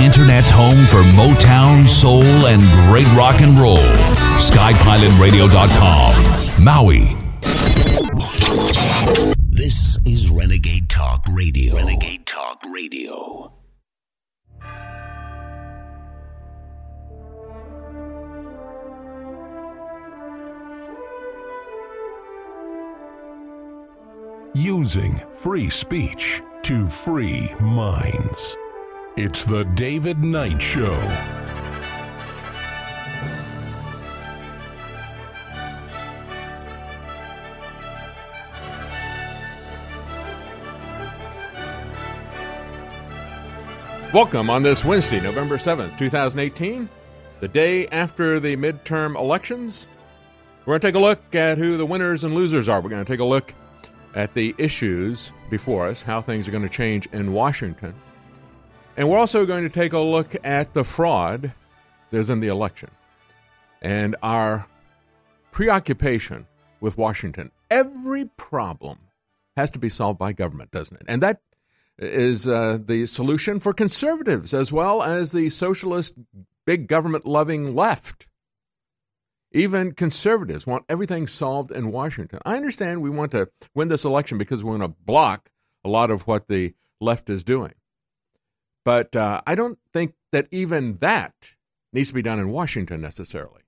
Internet's home for Motown, soul, and great rock and roll. SkyPilotRadio.com. Maui. This is Renegade Talk Radio. Renegade Talk Radio. Using free speech to free minds. It's the David Knight Show. Welcome on this Wednesday, November 7th, 2018, the day after the midterm elections. We're going to take a look at who the winners and losers are. We're going to take a look at the issues before us, how things are going to change in Washington. And we're also going to take a look at the fraud that's in the election and our preoccupation with Washington. Every problem has to be solved by government, doesn't it? And that is uh, the solution for conservatives as well as the socialist, big government loving left. Even conservatives want everything solved in Washington. I understand we want to win this election because we want to block a lot of what the left is doing. But uh, I don't think that even that needs to be done in Washington necessarily.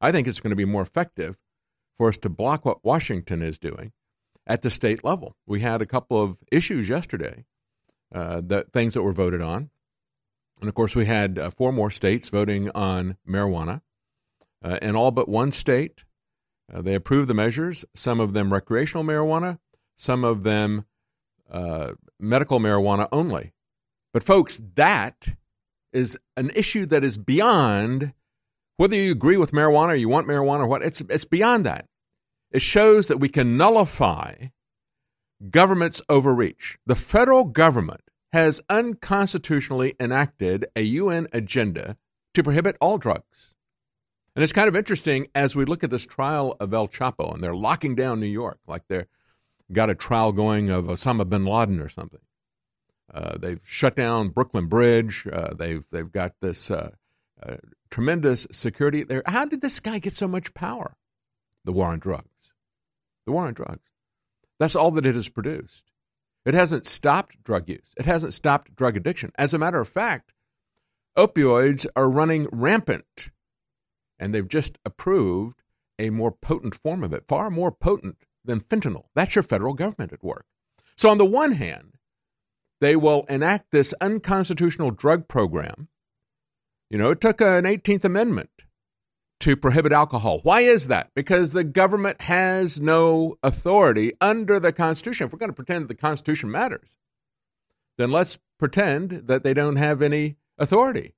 I think it's going to be more effective for us to block what Washington is doing at the state level. We had a couple of issues yesterday uh, that things that were voted on. And of course, we had uh, four more states voting on marijuana. Uh, in all but one state, uh, they approved the measures, some of them recreational marijuana, some of them uh, medical marijuana only. But, folks, that is an issue that is beyond whether you agree with marijuana or you want marijuana or what. It's, it's beyond that. It shows that we can nullify government's overreach. The federal government has unconstitutionally enacted a UN agenda to prohibit all drugs. And it's kind of interesting as we look at this trial of El Chapo, and they're locking down New York like they've got a trial going of Osama bin Laden or something. Uh, they've shut down Brooklyn Bridge. Uh, they've they've got this uh, tremendous security there. How did this guy get so much power? The war on drugs. The war on drugs. That's all that it has produced. It hasn't stopped drug use. It hasn't stopped drug addiction. As a matter of fact, opioids are running rampant, and they've just approved a more potent form of it, far more potent than fentanyl. That's your federal government at work. So, on the one hand, they will enact this unconstitutional drug program. You know, it took an 18th Amendment to prohibit alcohol. Why is that? Because the government has no authority under the Constitution. If we're going to pretend that the Constitution matters, then let's pretend that they don't have any authority.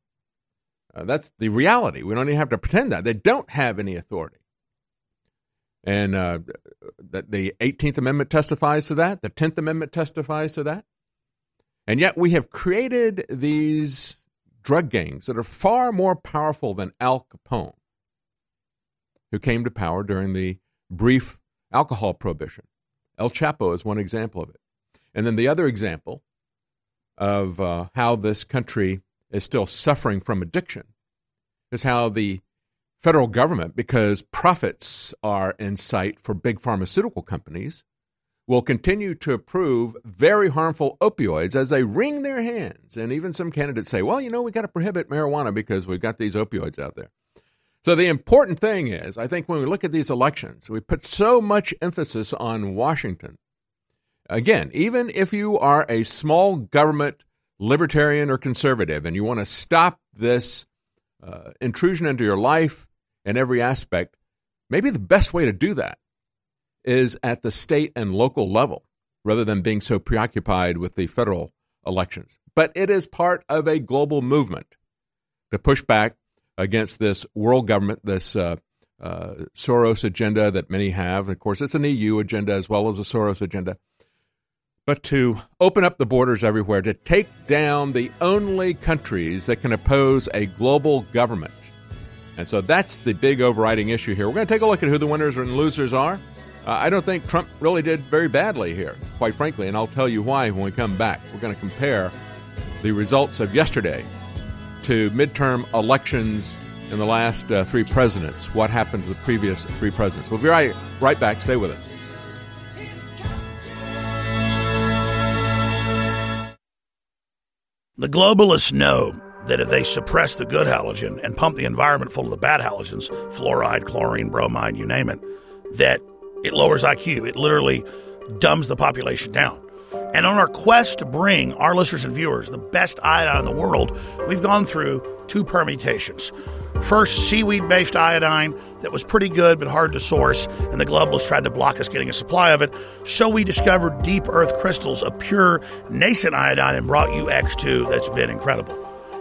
Uh, that's the reality. We don't even have to pretend that. They don't have any authority. And uh, the 18th Amendment testifies to that. The 10th Amendment testifies to that. And yet we have created these drug gangs that are far more powerful than Al Capone who came to power during the brief alcohol prohibition. El Chapo is one example of it. And then the other example of uh, how this country is still suffering from addiction is how the federal government, because profits are in sight for big pharmaceutical companies, will continue to approve very harmful opioids as they wring their hands. And even some candidates say, well, you know, we got to prohibit marijuana because we've got these opioids out there. So the important thing is, I think when we look at these elections, we put so much emphasis on Washington. Again, even if you are a small government libertarian or conservative and you want to stop this uh, intrusion into your life in every aspect, maybe the best way to do that is at the state and local level rather than being so preoccupied with the federal elections. But it is part of a global movement to push back against this world government, this uh, uh, Soros agenda that many have. Of course, it's an EU agenda as well as a Soros agenda. But to open up the borders everywhere, to take down the only countries that can oppose a global government. And so that's the big overriding issue here. We're going to take a look at who the winners and losers are. Uh, I don't think Trump really did very badly here, quite frankly, and I'll tell you why when we come back. We're going to compare the results of yesterday to midterm elections in the last uh, three presidents. What happened to the previous three presidents? We'll be right, right back. Stay with us. The globalists know that if they suppress the good halogen and pump the environment full of the bad halogens, fluoride, chlorine, bromide, you name it, that it lowers IQ. It literally dumbs the population down. And on our quest to bring our listeners and viewers the best iodine in the world, we've gone through two permutations. First, seaweed based iodine that was pretty good but hard to source, and the globalists tried to block us getting a supply of it. So we discovered deep earth crystals of pure nascent iodine and brought you X2 that's been incredible.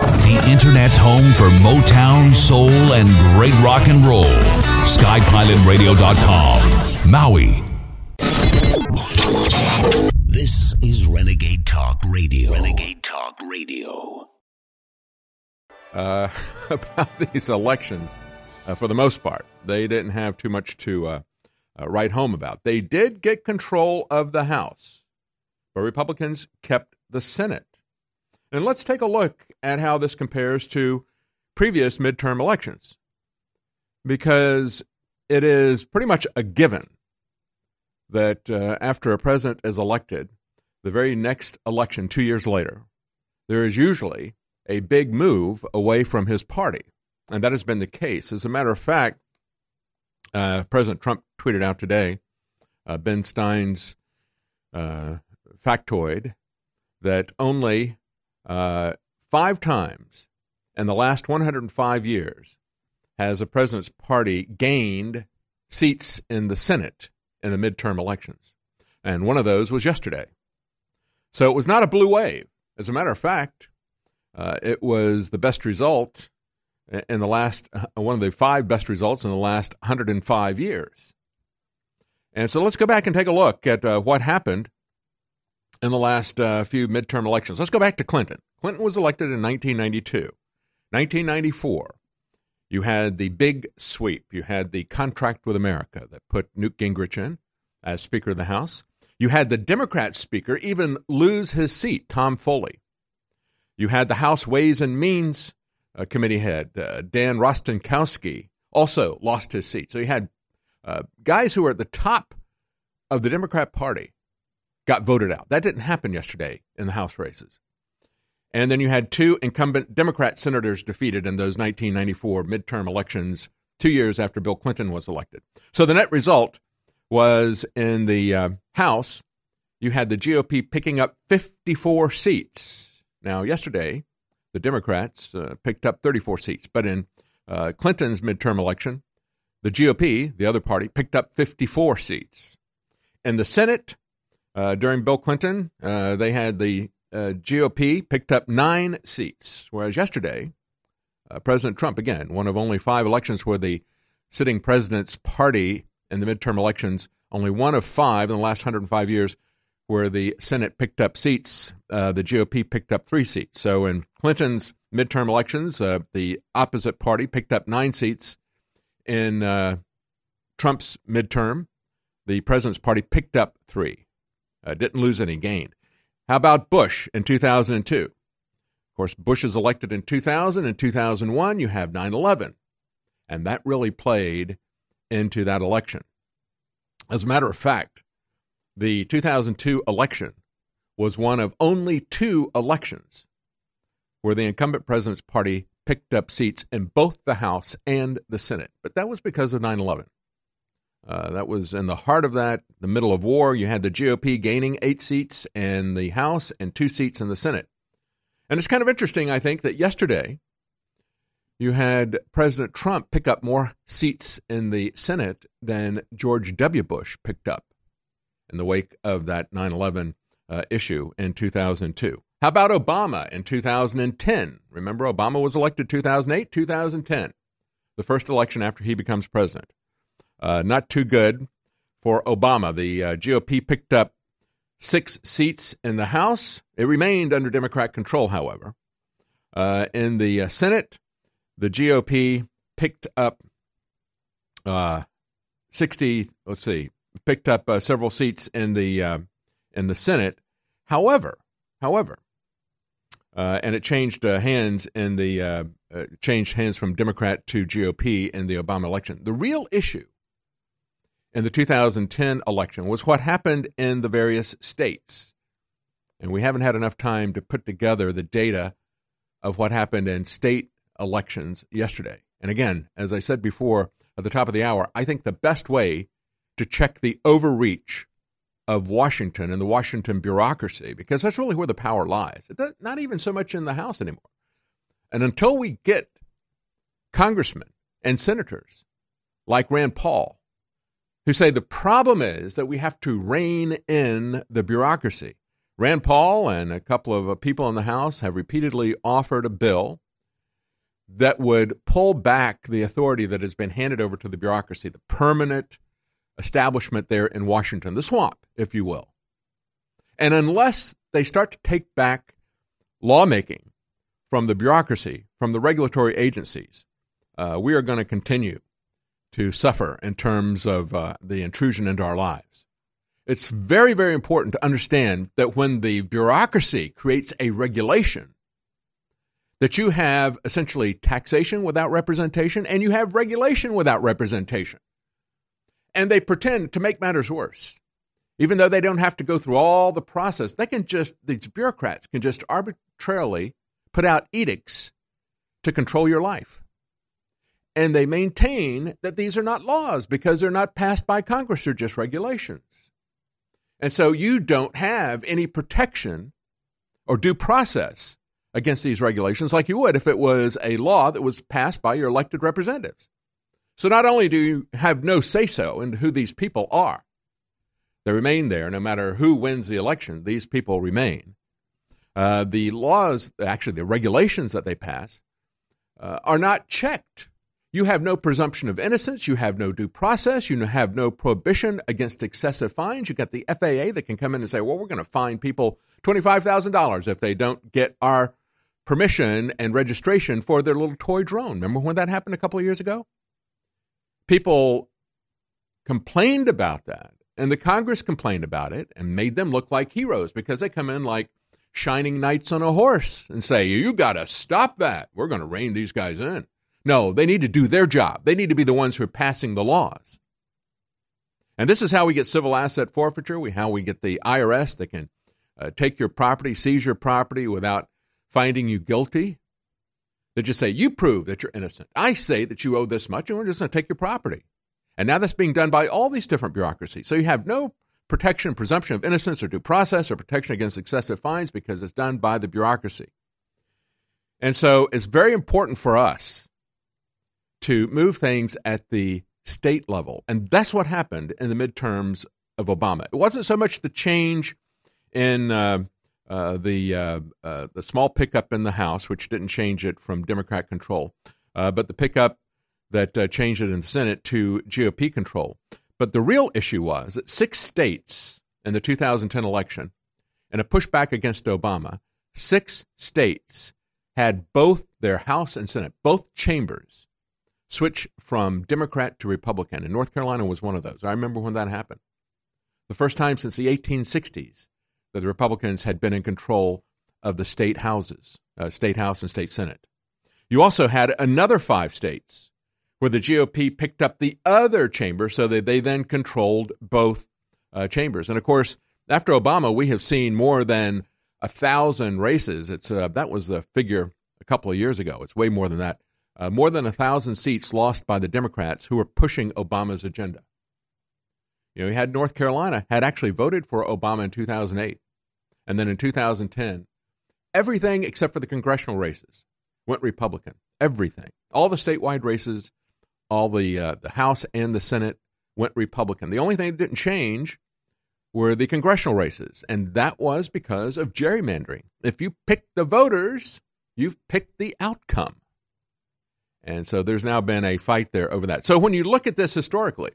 The Internet's home for Motown, Soul, and great rock and roll. SkyPilotRadio.com. Maui. This is Renegade Talk Radio. Renegade Talk Radio. uh, about these elections, uh, for the most part, they didn't have too much to uh, uh, write home about. They did get control of the House, but Republicans kept the Senate. And let's take a look at how this compares to previous midterm elections, because it is pretty much a given that uh, after a president is elected, the very next election, two years later, there is usually a big move away from his party. And that has been the case. As a matter of fact, uh, President Trump tweeted out today uh, Ben Stein's uh, factoid that only uh, five times in the last 105 years has a president's party gained seats in the Senate in the midterm elections. And one of those was yesterday. So it was not a blue wave. As a matter of fact, uh, it was the best result in the last, uh, one of the five best results in the last 105 years. And so let's go back and take a look at uh, what happened in the last uh, few midterm elections. Let's go back to Clinton. Clinton was elected in 1992. 1994, you had the big sweep. You had the contract with America that put Newt Gingrich in as Speaker of the House. You had the Democrat Speaker even lose his seat, Tom Foley. You had the House Ways and Means uh, Committee head, uh, Dan Rostenkowski, also lost his seat. So you had uh, guys who were at the top of the Democrat Party got voted out. That didn't happen yesterday in the House races. And then you had two incumbent Democrat senators defeated in those 1994 midterm elections two years after Bill Clinton was elected. So the net result was in the uh, House, you had the GOP picking up 54 seats. Now, yesterday, the Democrats uh, picked up 34 seats, but in uh, Clinton's midterm election, the GOP, the other party, picked up 54 seats. In the Senate, uh, during Bill Clinton, uh, they had the uh, GOP picked up nine seats, whereas yesterday, President Trump, again, one of only five elections where the sitting president's party in the midterm elections, only one of five in the last 105 years where the Senate picked up seats, uh, the GOP picked up three seats. So in Clinton's midterm elections, uh, the opposite party picked up nine seats. In uh, Trump's midterm, the president's party picked up three, uh, didn't lose any gain. How about Bush in 2002? Of course, Bush is elected in 2000. In 2001, you have 9 11. And that really played into that election. As a matter of fact, the 2002 election was one of only two elections where the incumbent president's party picked up seats in both the House and the Senate. But that was because of 9 11. Uh, that was in the heart of that, the middle of war. You had the GOP gaining eight seats in the House and two seats in the Senate. And it's kind of interesting, I think, that yesterday you had President Trump pick up more seats in the Senate than George W. Bush picked up in the wake of that 9 11 uh, issue in 2002. How about Obama in 2010? Remember, Obama was elected 2008, 2010, the first election after he becomes president. Uh, not too good for Obama. The uh, GOP picked up six seats in the House. It remained under Democrat control, however. Uh, in the uh, Senate, the GOP picked up uh, 60, let's see, picked up uh, several seats in the in the Senate. However, however, uh, and it changed uh, hands in the uh, uh, changed hands from Democrat to GOP in the Obama election. The real issue in the 2010 election was what happened in the various states, and we haven't had enough time to put together the data of what happened in state elections yesterday. And again, as I said before at the top of the hour, I think the best way to check the overreach of Washington and the Washington bureaucracy, because that's really where the power lies. Does, not even so much in the House anymore. And until we get congressmen and senators like Rand Paul, who say the problem is that we have to rein in the bureaucracy. Rand Paul and a couple of uh, people in the House have repeatedly offered a bill that would pull back the authority that has been handed over to the bureaucracy, the permanent establishment there in Washington, the swamp, if you will. And unless they start to take back lawmaking from the bureaucracy, from the regulatory agencies, uh, we are going to continue to suffer in terms of uh, the intrusion into our lives. It's very, very important to understand that when the bureaucracy creates a regulation, that you have essentially taxation without representation and you have regulation without representation and they pretend to make matters worse. Even though they don't have to go through all the process, they can just, these bureaucrats can just arbitrarily put out edicts to control your life. And they maintain that these are not laws because they're not passed by Congress, they're just regulations. And so you don't have any protection or due process against these regulations like you would if it was a law that was passed by your elected representatives. So not only do you have no say so in who these people are, they remain there no matter who wins the election, these people remain. Uh, the laws, actually, the regulations that they pass, uh, are not checked. You have no presumption of innocence. You have no due process. You have no prohibition against excessive fines. You've got the FAA that can come in and say, well, we're going to fine people $25,000 if they don't get our permission and registration for their little toy drone. Remember when that happened a couple of years ago? people complained about that, and the Congress complained about it and made them look like heroes because they come in like shining knights on a horse and say, You got to stop that. We're going to rein these guys in. No, they need to do their job. They need to be the ones who are passing the laws. And this is how we get civil asset forfeiture. We how we get the IRS that can uh, take your property, seize your property without finding you guilty. They just say, You prove that you're innocent. I say that you owe this much, and we're just going to take your property. And now that's being done by all these different bureaucracies. So you have no protection, presumption of innocence, or due process, or protection against excessive fines because it's done by the bureaucracy. And so it's very important for us to move things at the state level. And that's what happened in the midterms of Obama. It wasn't so much the change in uh, uh, the uh, uh, the small pickup in the House, which didn't change it from Democrat control, uh, but the pickup that uh, changed it in the Senate to GOP control. But the real issue was that six states in the 2010 election, in a pushback against Obama, six states had both their House and Senate, both chambers, switch from Democrat to Republican, and North Carolina was one of those. I remember when that happened. The first time since the 1860s that the Republicans had been in control of the state houses, uh, state house and state senate. You also had another five states where the GOP picked up the other chamber so that they then controlled both uh, chambers. And of course, after Obama, we have seen more than a thousand races. It's uh, that was the figure a couple of years ago. It's way more than that. Uh, more than a thousand seats lost by the Democrats who were pushing Obama's agenda. You know, he had North Carolina had actually voted for Obama in 2008. And then in 2010, everything except for the congressional races went Republican. Everything. All the statewide races, all the uh, the House and the Senate went Republican. The only thing that didn't change were the congressional races, and that was because of gerrymandering. If you pick the voters, you've picked the outcome. And so there's now been a fight there over that. So when you look at this historically,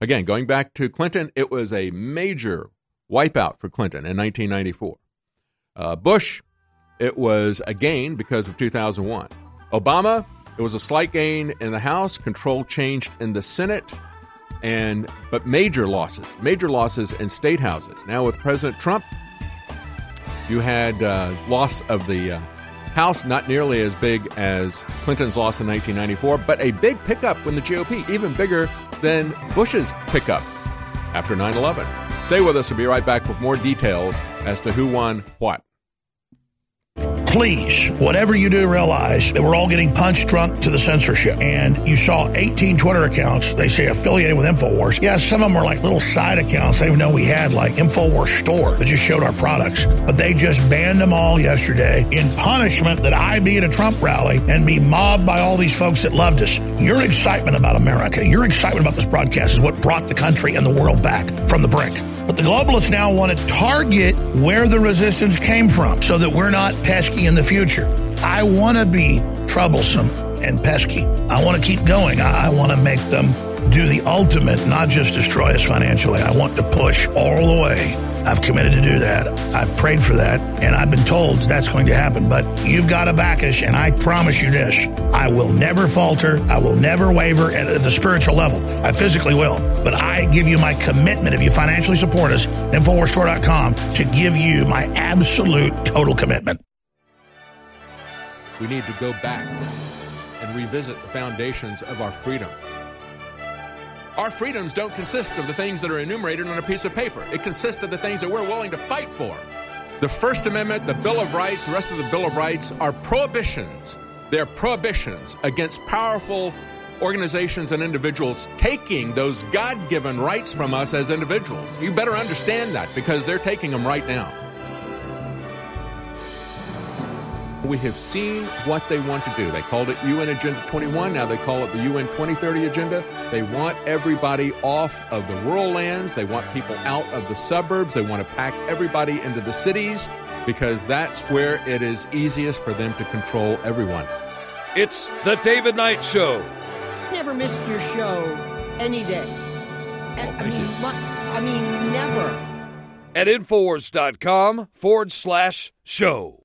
again, going back to Clinton, it was a major wipeout for Clinton in 1994. Uh, Bush, it was a gain because of 2001. Obama, it was a slight gain in the House, control changed in the Senate, and but major losses, major losses in state houses. Now with President Trump, you had uh, loss of the uh, House, not nearly as big as Clinton's loss in 1994, but a big pickup when the GOP, even bigger than Bush's pickup after 9 11. Stay with us. We'll be right back with more details as to who won what please, whatever you do, realize that we're all getting punched drunk to the censorship. And you saw 18 Twitter accounts, they say affiliated with InfoWars. Yeah, some of them were like little side accounts. They didn't know we had like InfoWars store that just showed our products. But they just banned them all yesterday in punishment that I be at a Trump rally and be mobbed by all these folks that loved us. Your excitement about America, your excitement about this broadcast is what brought the country and the world back from the brink. The globalists now want to target where the resistance came from so that we're not pesky in the future. I want to be troublesome and pesky. I want to keep going. I want to make them do the ultimate, not just destroy us financially. I want to push all the way I've committed to do that. I've prayed for that, and I've been told that's going to happen. But you've got to back us, and I promise you this I will never falter. I will never waver at the spiritual level. I physically will. But I give you my commitment, if you financially support us, InfoWarsStore.com, to give you my absolute total commitment. We need to go back and revisit the foundations of our freedom. Our freedoms don't consist of the things that are enumerated on a piece of paper. It consists of the things that we're willing to fight for. The First Amendment, the Bill of Rights, the rest of the Bill of Rights are prohibitions. They're prohibitions against powerful organizations and individuals taking those God given rights from us as individuals. You better understand that because they're taking them right now. We have seen what they want to do. They called it UN Agenda 21. Now they call it the UN 2030 Agenda. They want everybody off of the rural lands. They want people out of the suburbs. They want to pack everybody into the cities because that's where it is easiest for them to control everyone. It's the David Knight Show. Never missed your show any day. Oh, I mean, I mean, never. At Infowars.com forward slash show.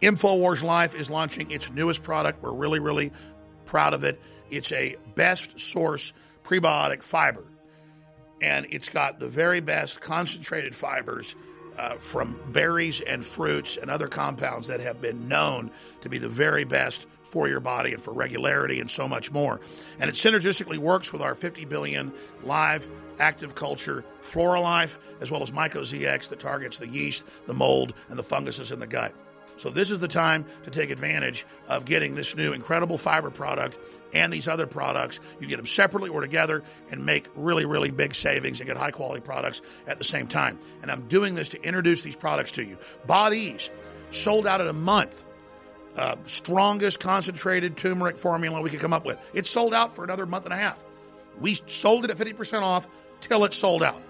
InfoWars Life is launching its newest product. We're really, really proud of it. It's a best source prebiotic fiber, and it's got the very best concentrated fibers uh, from berries and fruits and other compounds that have been known to be the very best for your body and for regularity and so much more. And it synergistically works with our 50 billion live active culture Flora Life, as well as Myco ZX that targets the yeast, the mold, and the funguses in the gut. So this is the time to take advantage of getting this new incredible fiber product and these other products. You get them separately or together and make really, really big savings and get high quality products at the same time. And I'm doing this to introduce these products to you. Bodease sold out in a month. Uh, strongest concentrated turmeric formula we could come up with. It's sold out for another month and a half. We sold it at 50% off till it's sold out.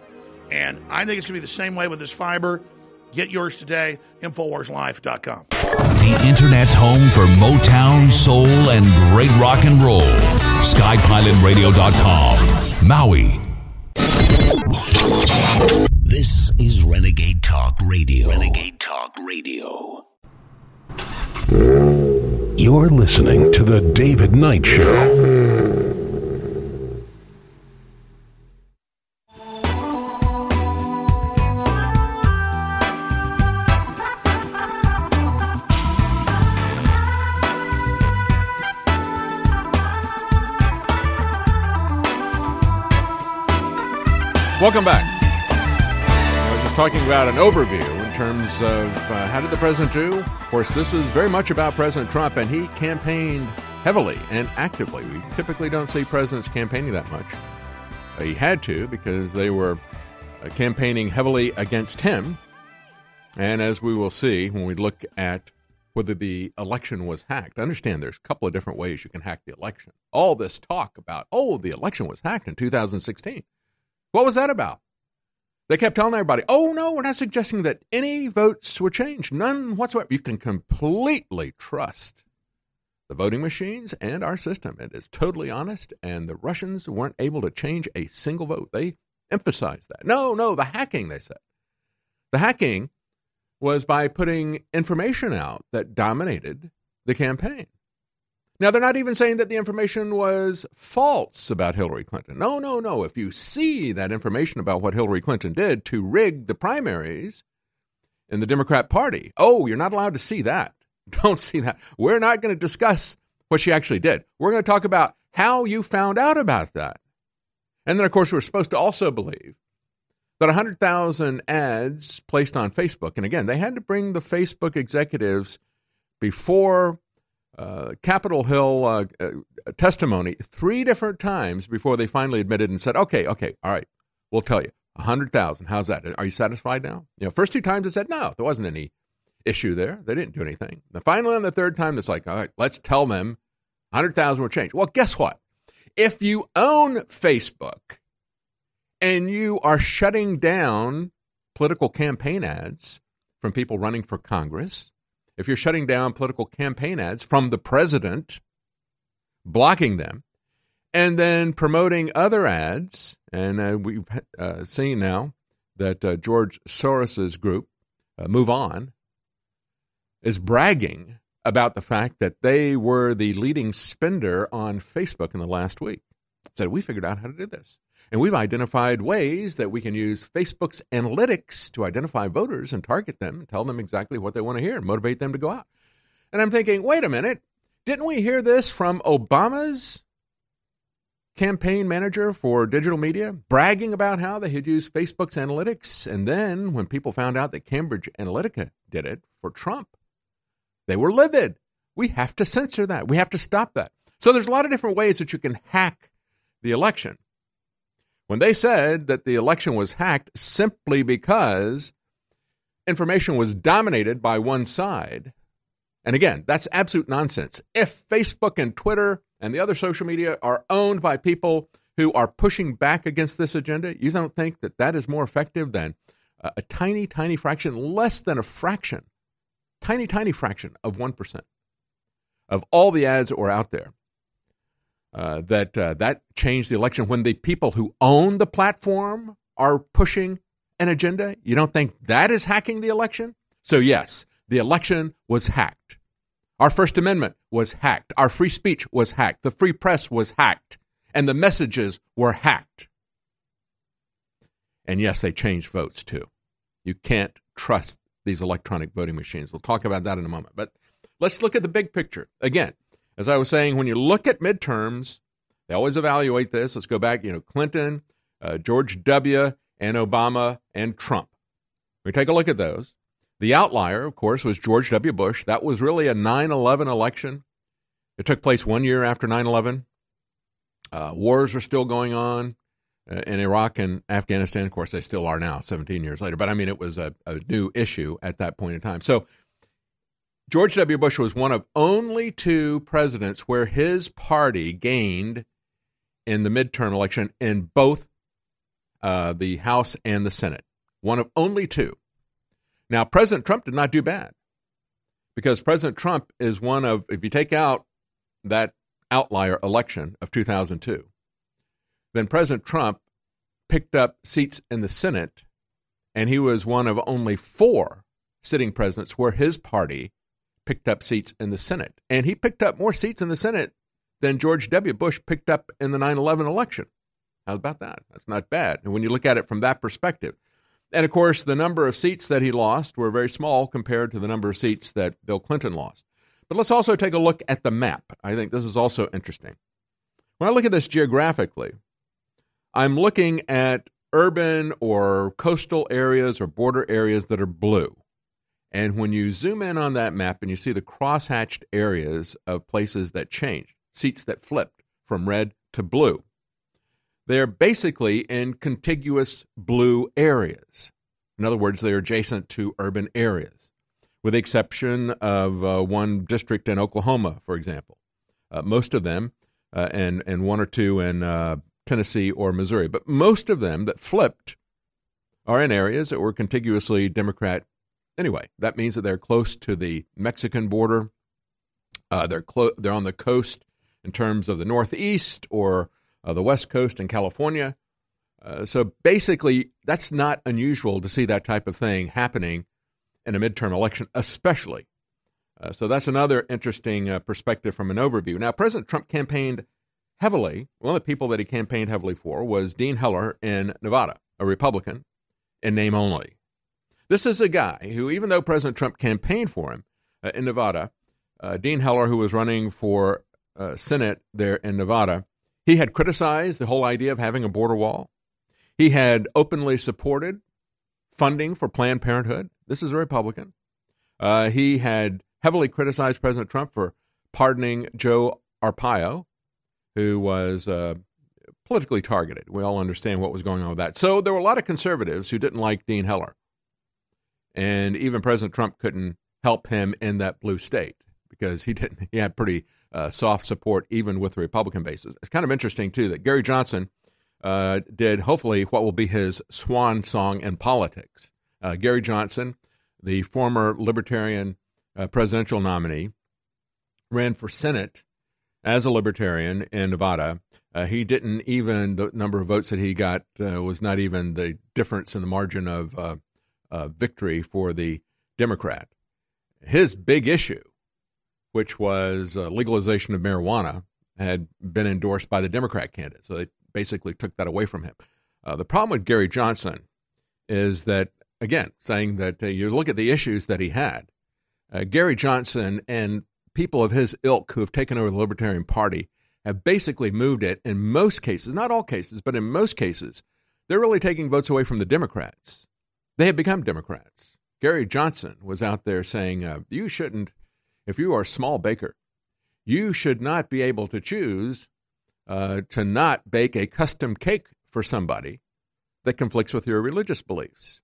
And I think it's going to be the same way with this fiber. Get yours today, InfoWarsLife.com. The Internet's home for Motown, Soul, and great rock and roll. SkyPilotRadio.com. Maui. This is Renegade Talk Radio. Renegade Talk Radio. You're listening to The David Knight Show. Welcome back. I was just talking about an overview in terms of uh, how did the president do? Of course, this is very much about President Trump, and he campaigned heavily and actively. We typically don't see presidents campaigning that much. Uh, he had to because they were uh, campaigning heavily against him. And as we will see when we look at whether the election was hacked, understand there's a couple of different ways you can hack the election. All this talk about, oh, the election was hacked in 2016. What was that about? They kept telling everybody, oh, no, we're not suggesting that any votes were changed. None whatsoever. You can completely trust the voting machines and our system. It is totally honest, and the Russians weren't able to change a single vote. They emphasized that. No, no, the hacking, they said. The hacking was by putting information out that dominated the campaign. Now, they're not even saying that the information was false about Hillary Clinton. No, no, no. If you see that information about what Hillary Clinton did to rig the primaries in the Democrat Party, oh, you're not allowed to see that. Don't see that. We're not going to discuss what she actually did. We're going to talk about how you found out about that. And then, of course, we're supposed to also believe that 100,000 ads placed on Facebook, and again, they had to bring the Facebook executives before uh, Capitol Hill uh, uh, testimony three different times before they finally admitted and said, "Okay, okay, all right, we'll tell you, a hundred thousand. How's that? Are you satisfied now?" You know, first two times they said no, there wasn't any issue there. They didn't do anything. And finally, on the third time, it's like, all right, let's tell them, hundred thousand will change. Well, guess what? If you own Facebook and you are shutting down political campaign ads from people running for Congress if you're shutting down political campaign ads from the president, blocking them, and then promoting other ads, and uh, we've uh, seen now that uh, George Soros's group, uh, Move On, is bragging about the fact that they were the leading spender on Facebook in the last week. Said we figured out how to do this. And we've identified ways that we can use Facebook's analytics to identify voters and target them and tell them exactly what they want to hear and motivate them to go out. And I'm thinking, wait a minute, didn't we hear this from Obama's campaign manager for digital media bragging about how they had used Facebook's analytics? And then when people found out that Cambridge Analytica did it for Trump, they were livid. We have to censor that. We have to stop that. So there's a lot of different ways that you can hack the election when they said that the election was hacked simply because information was dominated by one side. And again, that's absolute nonsense. If Facebook and Twitter and the other social media are owned by people who are pushing back against this agenda, you don't think that that is more effective than a, a tiny, tiny fraction, less than a fraction, tiny, tiny fraction of 1% of all the ads that were out there uh, that uh, that changed the election when the people who own the platform are pushing an agenda. You don't think that is hacking the election? So yes, the election was hacked. Our First Amendment was hacked. Our free speech was hacked. The free press was hacked. And the messages were hacked. And yes, they changed votes too. You can't trust these electronic voting machines. We'll talk about that in a moment. But let's look at the big picture. Again, as I was saying, when you look at midterms, they always evaluate this. Let's go back, you know, Clinton, uh, George W., and Obama and Trump. We take a look at those. The outlier, of course, was George W. Bush. That was really a 9 11 election. It took place one year after 9 11. Uh, wars are still going on uh, in Iraq and Afghanistan. Of course, they still are now, 17 years later. But I mean, it was a, a new issue at that point in time. So George W. Bush was one of only two presidents where his party gained in the midterm election in both uh, the House and the Senate. One of only two. Now, President Trump did not do bad because President Trump is one of, if you take out that outlier election of 2002, then President Trump picked up seats in the Senate, and he was one of only four sitting presidents where his party picked up seats in the Senate. And he picked up more seats in the Senate than George W. Bush picked up in the 9 11 election. How about that? That's not bad. And when you look at it from that perspective, and of course, the number of seats that he lost were very small compared to the number of seats that Bill Clinton lost. But let's also take a look at the map. I think this is also interesting. When I look at this geographically, I'm looking at urban or coastal areas or border areas that are blue. And when you zoom in on that map and you see the crosshatched areas of places that changed, seats that flipped from red to blue, they're basically in contiguous blue areas. In other words, they're adjacent to urban areas, with the exception of uh, one district in Oklahoma, for example. Uh, most of them, uh, and, and one or two in uh, Tennessee or Missouri, but most of them that flipped are in areas that were contiguously Democrat anyway. That means that they're close to the Mexican border. Uh, they're clo- they're on the coast in terms of the Northeast or uh, the West Coast in California. Uh, so basically, that's not unusual to see that type of thing happening in a midterm election, especially. Uh, so that's another interesting uh, perspective from an overview. Now, President Trump campaigned heavily. One of the people that he campaigned heavily for was Dean Heller in Nevada, a Republican in name only. This is a guy who, even though President Trump campaigned for him uh, in Nevada, uh, Dean Heller, who was running for Senate there in Nevada, he had criticized the whole idea of having a border wall. He had openly supported funding for Planned Parenthood. This is a Republican. Uh, he had heavily criticized President Trump for pardoning Joe Arpaio, who was uh, politically targeted. We all understand what was going on with that. So there were a lot of conservatives who didn't like Dean Heller. And even President Trump couldn't help him in that blue state because he didn't. He had pretty uh, soft support even with the Republican bases. It's kind of interesting, too, that Gary Johnson uh, did hopefully what will be his swan song in politics. Uh, Gary Johnson, the former Libertarian uh, presidential nominee, ran for Senate as a Libertarian in Nevada. Uh, he didn't even, the number of votes that he got uh, was not even the difference in the margin of victory for the Democrat. His big issue which was uh, legalization of marijuana, had been endorsed by the Democrat candidate. So they basically took that away from him. Uh, the problem with Gary Johnson is that, again, saying that uh, you look at the issues that he had, uh, Gary Johnson and people of his ilk who have taken over the Libertarian Party have basically moved it in most cases, not all cases, but in most cases, they're really taking votes away from the Democrats. They have become Democrats. Gary Johnson was out there saying, uh, you shouldn't if you are a small baker, you should not be able to choose uh, to not bake a custom cake for somebody that conflicts with your religious beliefs.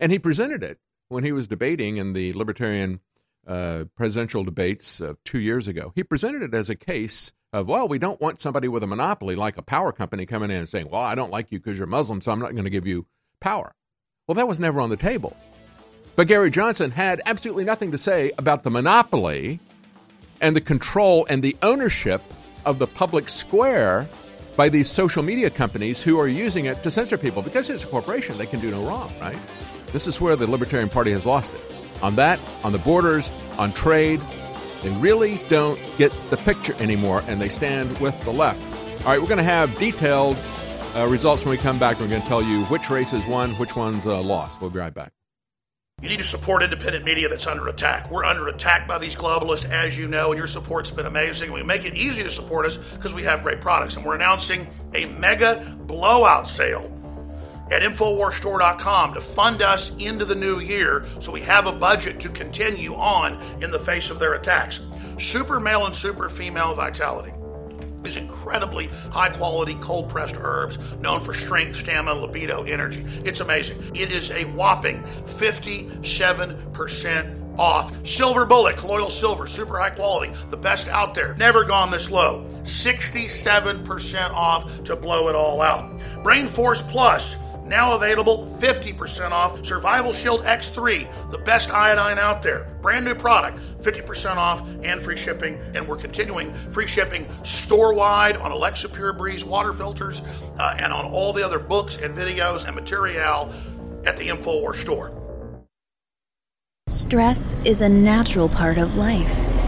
And he presented it when he was debating in the libertarian uh, presidential debates of two years ago. He presented it as a case of, well, we don't want somebody with a monopoly like a power company coming in and saying, well, I don't like you because you're Muslim, so I'm not going to give you power. Well, that was never on the table. But Gary Johnson had absolutely nothing to say about the monopoly and the control and the ownership of the public square by these social media companies who are using it to censor people. Because it's a corporation, they can do no wrong, right? This is where the Libertarian Party has lost it. On that, on the borders, on trade, they really don't get the picture anymore and they stand with the left. All right, we're going to have detailed uh, results when we come back. We're going to tell you which races won, which ones uh, lost. We'll be right back. You need to support independent media that's under attack. We're under attack by these globalists, as you know, and your support's been amazing. We make it easy to support us because we have great products. And we're announcing a mega blowout sale at InfoWarsStore.com to fund us into the new year so we have a budget to continue on in the face of their attacks. Super male and super female vitality these incredibly high quality cold pressed herbs known for strength, stamina, libido, energy. It's amazing. It is a whopping 57% off. Silver Bullet, colloidal silver, super high quality, the best out there. Never gone this low. 67% off to blow it all out. Brain Force Plus Now available 50% off Survival Shield X3, the best iodine out there. Brand new product, 50% off and free shipping. And we're continuing free shipping store wide on Alexa Pure Breeze water filters uh, and on all the other books and videos and material at the InfoWars store. Stress is a natural part of life.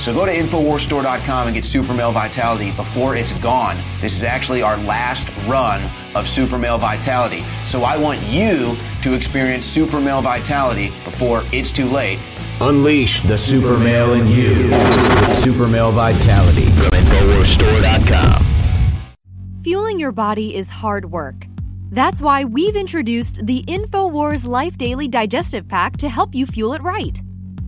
So go to InfoWarsStore.com and get Super Male Vitality before it's gone. This is actually our last run of Super Male Vitality. So I want you to experience Super Male Vitality before it's too late. Unleash the super male in you with Super Male Vitality from InfoWarsStore.com. Fueling your body is hard work. That's why we've introduced the InfoWars Life Daily Digestive Pack to help you fuel it right.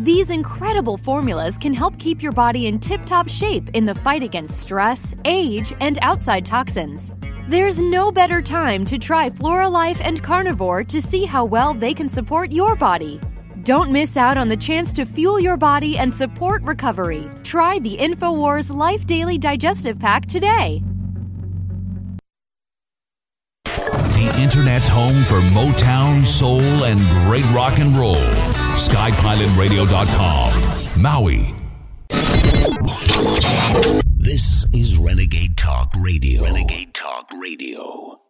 These incredible formulas can help keep your body in tip top shape in the fight against stress, age, and outside toxins. There's no better time to try Flora Life and Carnivore to see how well they can support your body. Don't miss out on the chance to fuel your body and support recovery. Try the InfoWars Life Daily Digestive Pack today. The Internet's home for Motown, soul, and great rock and roll. SkyPilotRadio.com. Maui. This is Renegade Talk Radio. Renegade Talk Radio.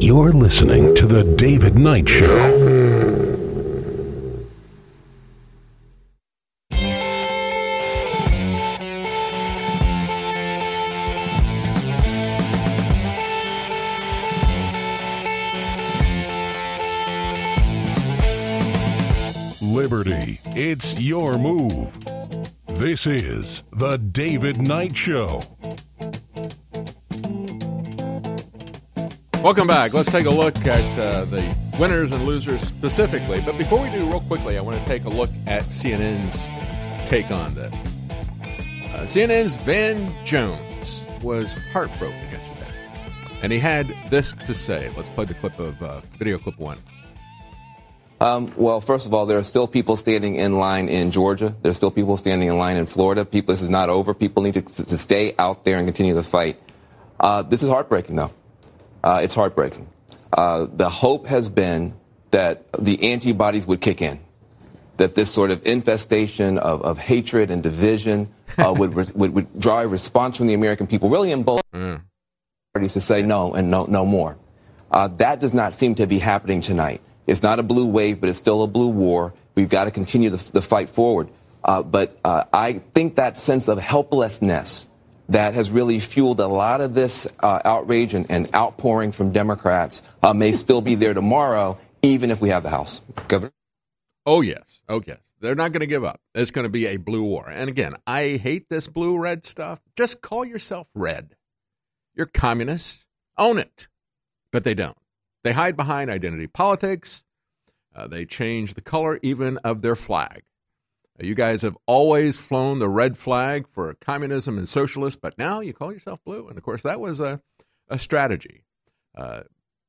You're listening to The David Knight Show. Liberty, it's your move. This is The David Knight Show. Welcome back. Let's take a look at uh, the winners and losers specifically. But before we do, real quickly, I want to take a look at CNN's take on this. Uh, CNN's Van Jones was heartbroken yesterday, and he had this to say. Let's play the clip of uh, video clip one. Um, well, first of all, there are still people standing in line in Georgia. There's still people standing in line in Florida. People, this is not over. People need to, to stay out there and continue the fight. Uh, this is heartbreaking, though. Uh, it's heartbreaking. Uh, the hope has been that the antibodies would kick in, that this sort of infestation of, of hatred and division uh, would, would, would drive response from the American people, really in both Mm. parties to say no and no, no more. Uh, that does not seem to be happening tonight. It's not a blue wave, but it's still a blue war. We've got to continue the, the fight forward. Uh, but uh, I think that sense of helplessness that has really fueled a lot of this uh, outrage and, and, outpouring from Democrats uh, may still be there tomorrow, even if we have the House. Governor? Oh, yes. Oh, yes. They're not going to give up. It's going to be a blue war. And again, I hate this blue red stuff. Just call yourself red. You're communists. Own it. But they don't. They hide behind identity politics. Uh, they change the color even of their flag. Uh, you guys have always flown the red flag for communism and socialists, but now you call yourself blue. And of course, that was a, a strategy uh,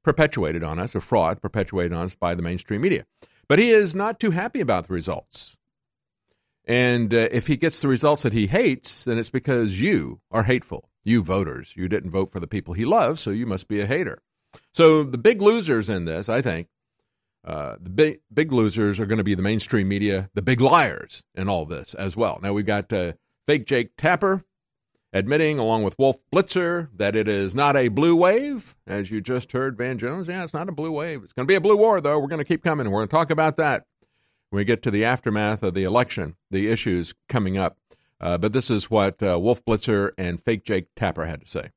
perpetuated on us, a fraud perpetuated on us by the mainstream media. But he is not too happy about the results. And uh, if he gets the results that he hates, then it's because you are hateful. You voters, you didn't vote for the people he loves, so you must be a hater. So the big losers in this, I think, uh, the big big losers are going to be the mainstream media, the big liars in all this as well. Now we've got uh, fake Jake Tapper admitting, along with Wolf Blitzer, that it is not a blue wave, as you just heard Van Jones. Yeah, it's not a blue wave. It's going to be a blue war, though. We're going to keep coming, we're going to talk about that when we get to the aftermath of the election, the issues coming up. Uh, but this is what uh, Wolf Blitzer and fake Jake Tapper had to say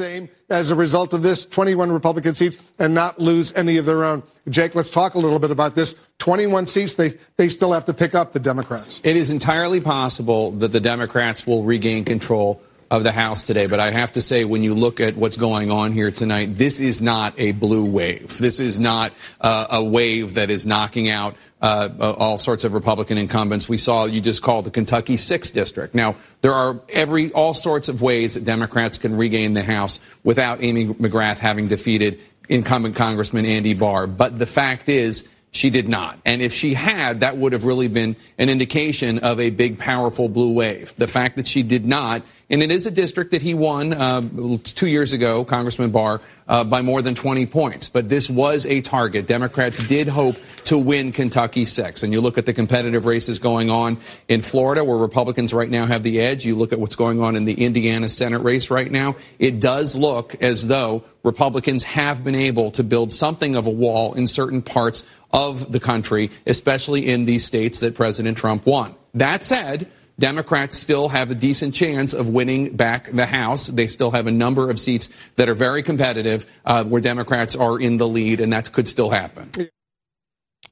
same as a result of this 21 Republican seats and not lose any of their own. Jake, let's talk a little bit about this. 21 seats, they, they still have to pick up the Democrats. It is entirely possible that the Democrats will regain control of the House today. But I have to say, when you look at what's going on here tonight, this is not a blue wave. This is not uh, a wave that is knocking out uh, uh, all sorts of Republican incumbents. We saw you just called the Kentucky 6th district. Now, there are every all sorts of ways that Democrats can regain the House without Amy McGrath having defeated incumbent Congressman Andy Barr. But the fact is, she did not. And if she had, that would have really been an indication of a big, powerful blue wave. The fact that she did not and it is a district that he won uh, two years ago, Congressman Barr, uh, by more than 20 points. But this was a target. Democrats did hope to win Kentucky 6. And you look at the competitive races going on in Florida, where Republicans right now have the edge. You look at what's going on in the Indiana Senate race right now. It does look as though Republicans have been able to build something of a wall in certain parts of the country, especially in these states that President Trump won. That said, Democrats still have a decent chance of winning back the House. They still have a number of seats that are very competitive uh, where Democrats are in the lead, and that could still happen.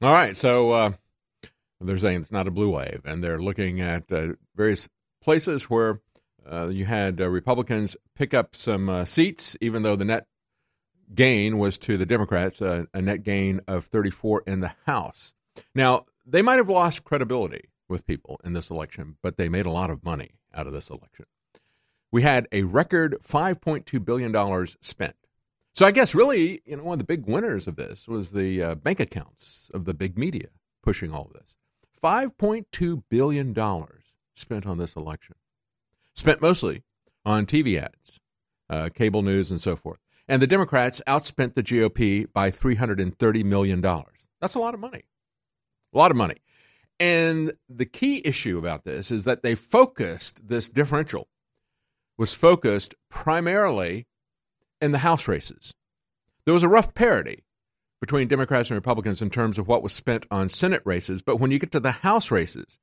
All right. So uh, they're saying it's not a blue wave, and they're looking at uh, various places where uh, you had uh, Republicans pick up some uh, seats, even though the net gain was to the Democrats, a net gain of 34 in the House. Now, they might have lost credibility with people in this election, but they made a lot of money out of this election. We had a record $5.2 billion spent. So I guess really, you know, one of the big winners of this was the uh, bank accounts of the big media pushing all of this. $5.2 billion spent on this election. Spent mostly on TV ads, uh, cable news, and so forth. And the Democrats outspent the GOP by $330 million. That's a lot of money. A lot of money. And the key issue about this is that they focused this differential was focused primarily in the House races. There was a rough parity between Democrats and Republicans in terms of what was spent on Senate races, but when you get to the House races,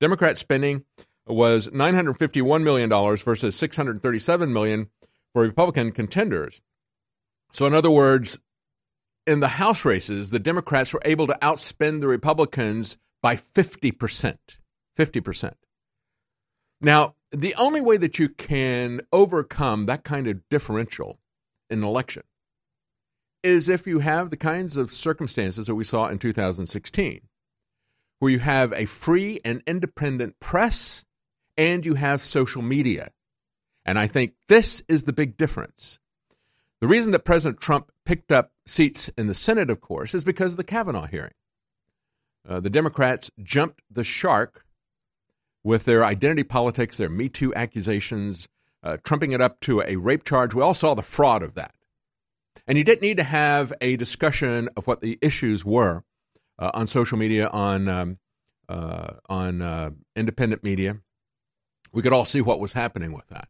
Democrat spending was $951 million versus 637 million for Republican contenders. So, in other words, in the House races, the Democrats were able to outspend the Republicans by 50%. 50%. Now, the only way that you can overcome that kind of differential in an election is if you have the kinds of circumstances that we saw in 2016, where you have a free and independent press and you have social media. And I think this is the big difference. The reason that President Trump picked up seats in the Senate, of course, is because of the Kavanaugh hearing. Uh, the Democrats jumped the shark with their identity politics, their Me Too accusations, uh, trumping it up to a rape charge. We all saw the fraud of that. And you didn't need to have a discussion of what the issues were uh, on social media, on um, uh, on uh, independent media. We could all see what was happening with that,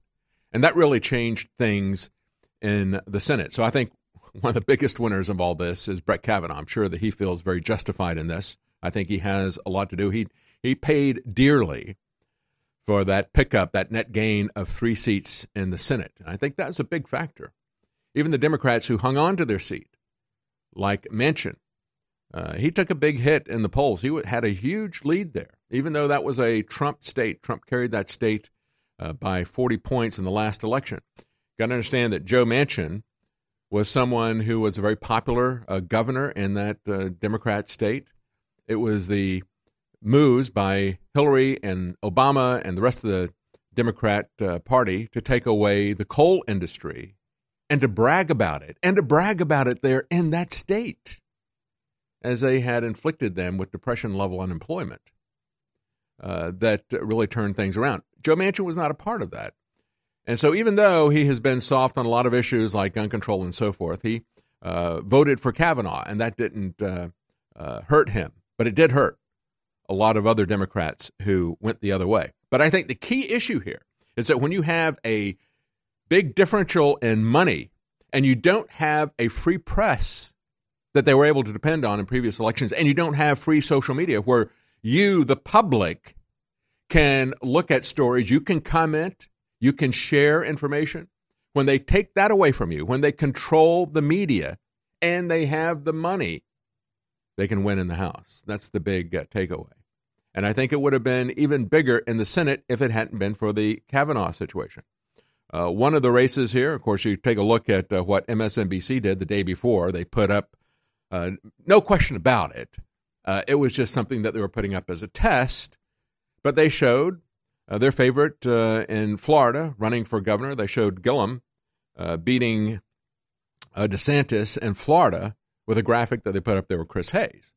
and that really changed things in the Senate. So I think one of the biggest winners of all this is Brett Kavanaugh. I'm sure that he feels very justified in this. I think he has a lot to do. He he paid dearly for that pickup, that net gain of three seats in the Senate. And I think that's a big factor. Even the Democrats who hung on to their seat, like Manchin, uh, he took a big hit in the polls. He had a huge lead there, even though that was a Trump state. Trump carried that state uh, by 40 points in the last election. Got to understand that Joe Manchin was someone who was a very popular uh, governor in that uh, Democrat state. It was the moves by Hillary and Obama and the rest of the Democrat uh, Party to take away the coal industry and to brag about it and to brag about it there in that state as they had inflicted them with depression level unemployment uh, that really turned things around. Joe Manchin was not a part of that. And so, even though he has been soft on a lot of issues like gun control and so forth, he uh, voted for Kavanaugh, and that didn't uh, uh, hurt him, but it did hurt a lot of other Democrats who went the other way. But I think the key issue here is that when you have a big differential in money and you don't have a free press that they were able to depend on in previous elections, and you don't have free social media where you, the public, can look at stories, you can comment, you can share information. When they take that away from you, when they control the media and they have the money, they can win in the House. That's the big uh, takeaway. And I think it would have been even bigger in the Senate if it hadn't been for the Kavanaugh situation. Uh, one of the races here, of course, you take a look at uh, what MSNBC did the day before. They put up, uh, no question about it, uh, it was just something that they were putting up as a test, but they showed uh, their favorite in Florida running for governor. They showed Gillum beating DeSantis in Florida with a graphic that they put up there with Chris Hayes.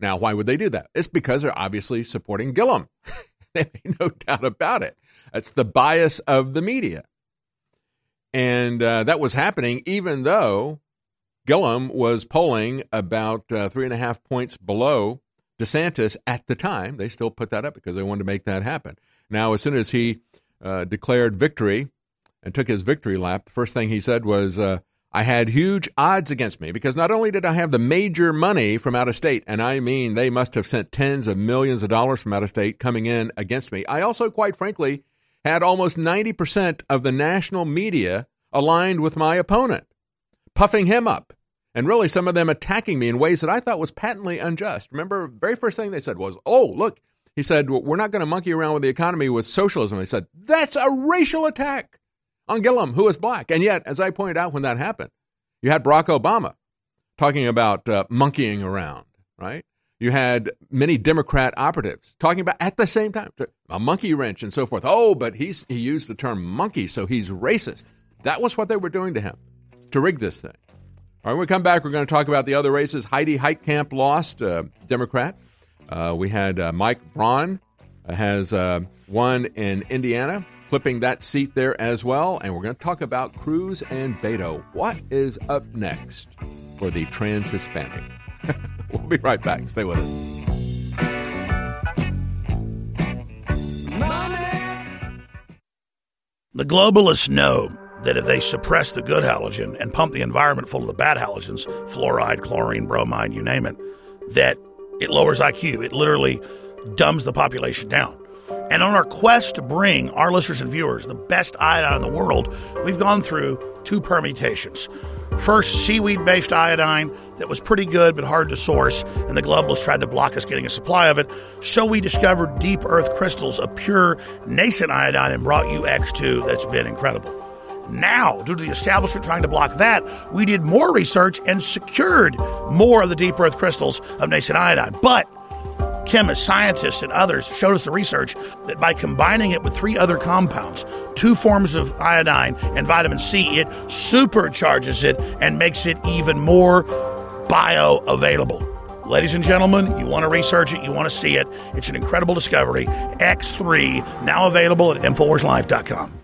Now, why would they do that? It's because they're obviously supporting Gillum. made no doubt about it. That's the bias of the media. And uh, that was happening even though Gillum was polling about uh, three and a half points below DeSantis at the time. They still put that up because they wanted to make that happen. Now, as soon as he uh, declared victory and took his victory lap, the first thing he said was, uh, I had huge odds against me because not only did I have the major money from out of state, and I mean they must have sent tens of millions of dollars from out of state coming in against me, I also, quite frankly, had almost 90% of the national media aligned with my opponent, puffing him up, and really some of them attacking me in ways that I thought was patently unjust. Remember, very first thing they said was, oh, look, he said, We're not going to monkey around with the economy with socialism. They said, That's a racial attack on Gillum, who is black. And yet, as I pointed out when that happened, you had Barack Obama talking about uh, monkeying around, right? You had many Democrat operatives talking about at the same time a monkey wrench and so forth. Oh, but he's he used the term monkey, so he's racist. That was what they were doing to him to rig this thing. All right, when we come back, we're going to talk about the other races. Heidi Heitkamp lost, uh, Democrat. Uh, we had uh, Mike Braun uh, has uh, won in Indiana, flipping that seat there as well. And we're going to talk about Cruz and Beto. What is up next for the trans Hispanic? we'll be right back. Stay with us. The globalists know that if they suppress the good halogen and pump the environment full of the bad halogens, fluoride, chlorine, bromide, you name it, that it lowers IQ. It literally dumbs the population down. And on our quest to bring our listeners and viewers the best iodine in the world, we've gone through two permutations. First, seaweed based iodine that was pretty good but hard to source, and the globalists tried to block us getting a supply of it. So we discovered deep earth crystals of pure nascent iodine and brought you X2 that's been incredible. Now, due to the establishment trying to block that, we did more research and secured more of the deep earth crystals of nascent iodine. But chemists, scientists, and others showed us the research that by combining it with three other compounds, two forms of iodine and vitamin C, it supercharges it and makes it even more bioavailable. Ladies and gentlemen, you want to research it, you want to see it. It's an incredible discovery. X3, now available at InfoWarsLife.com.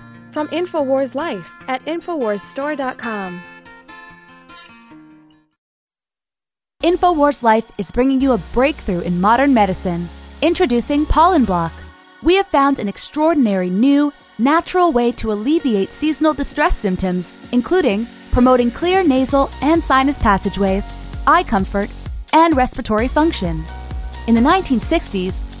from InfoWars Life at InfoWarsStore.com. InfoWars Life is bringing you a breakthrough in modern medicine. Introducing Pollen Block. We have found an extraordinary new, natural way to alleviate seasonal distress symptoms, including promoting clear nasal and sinus passageways, eye comfort, and respiratory function. In the 1960s,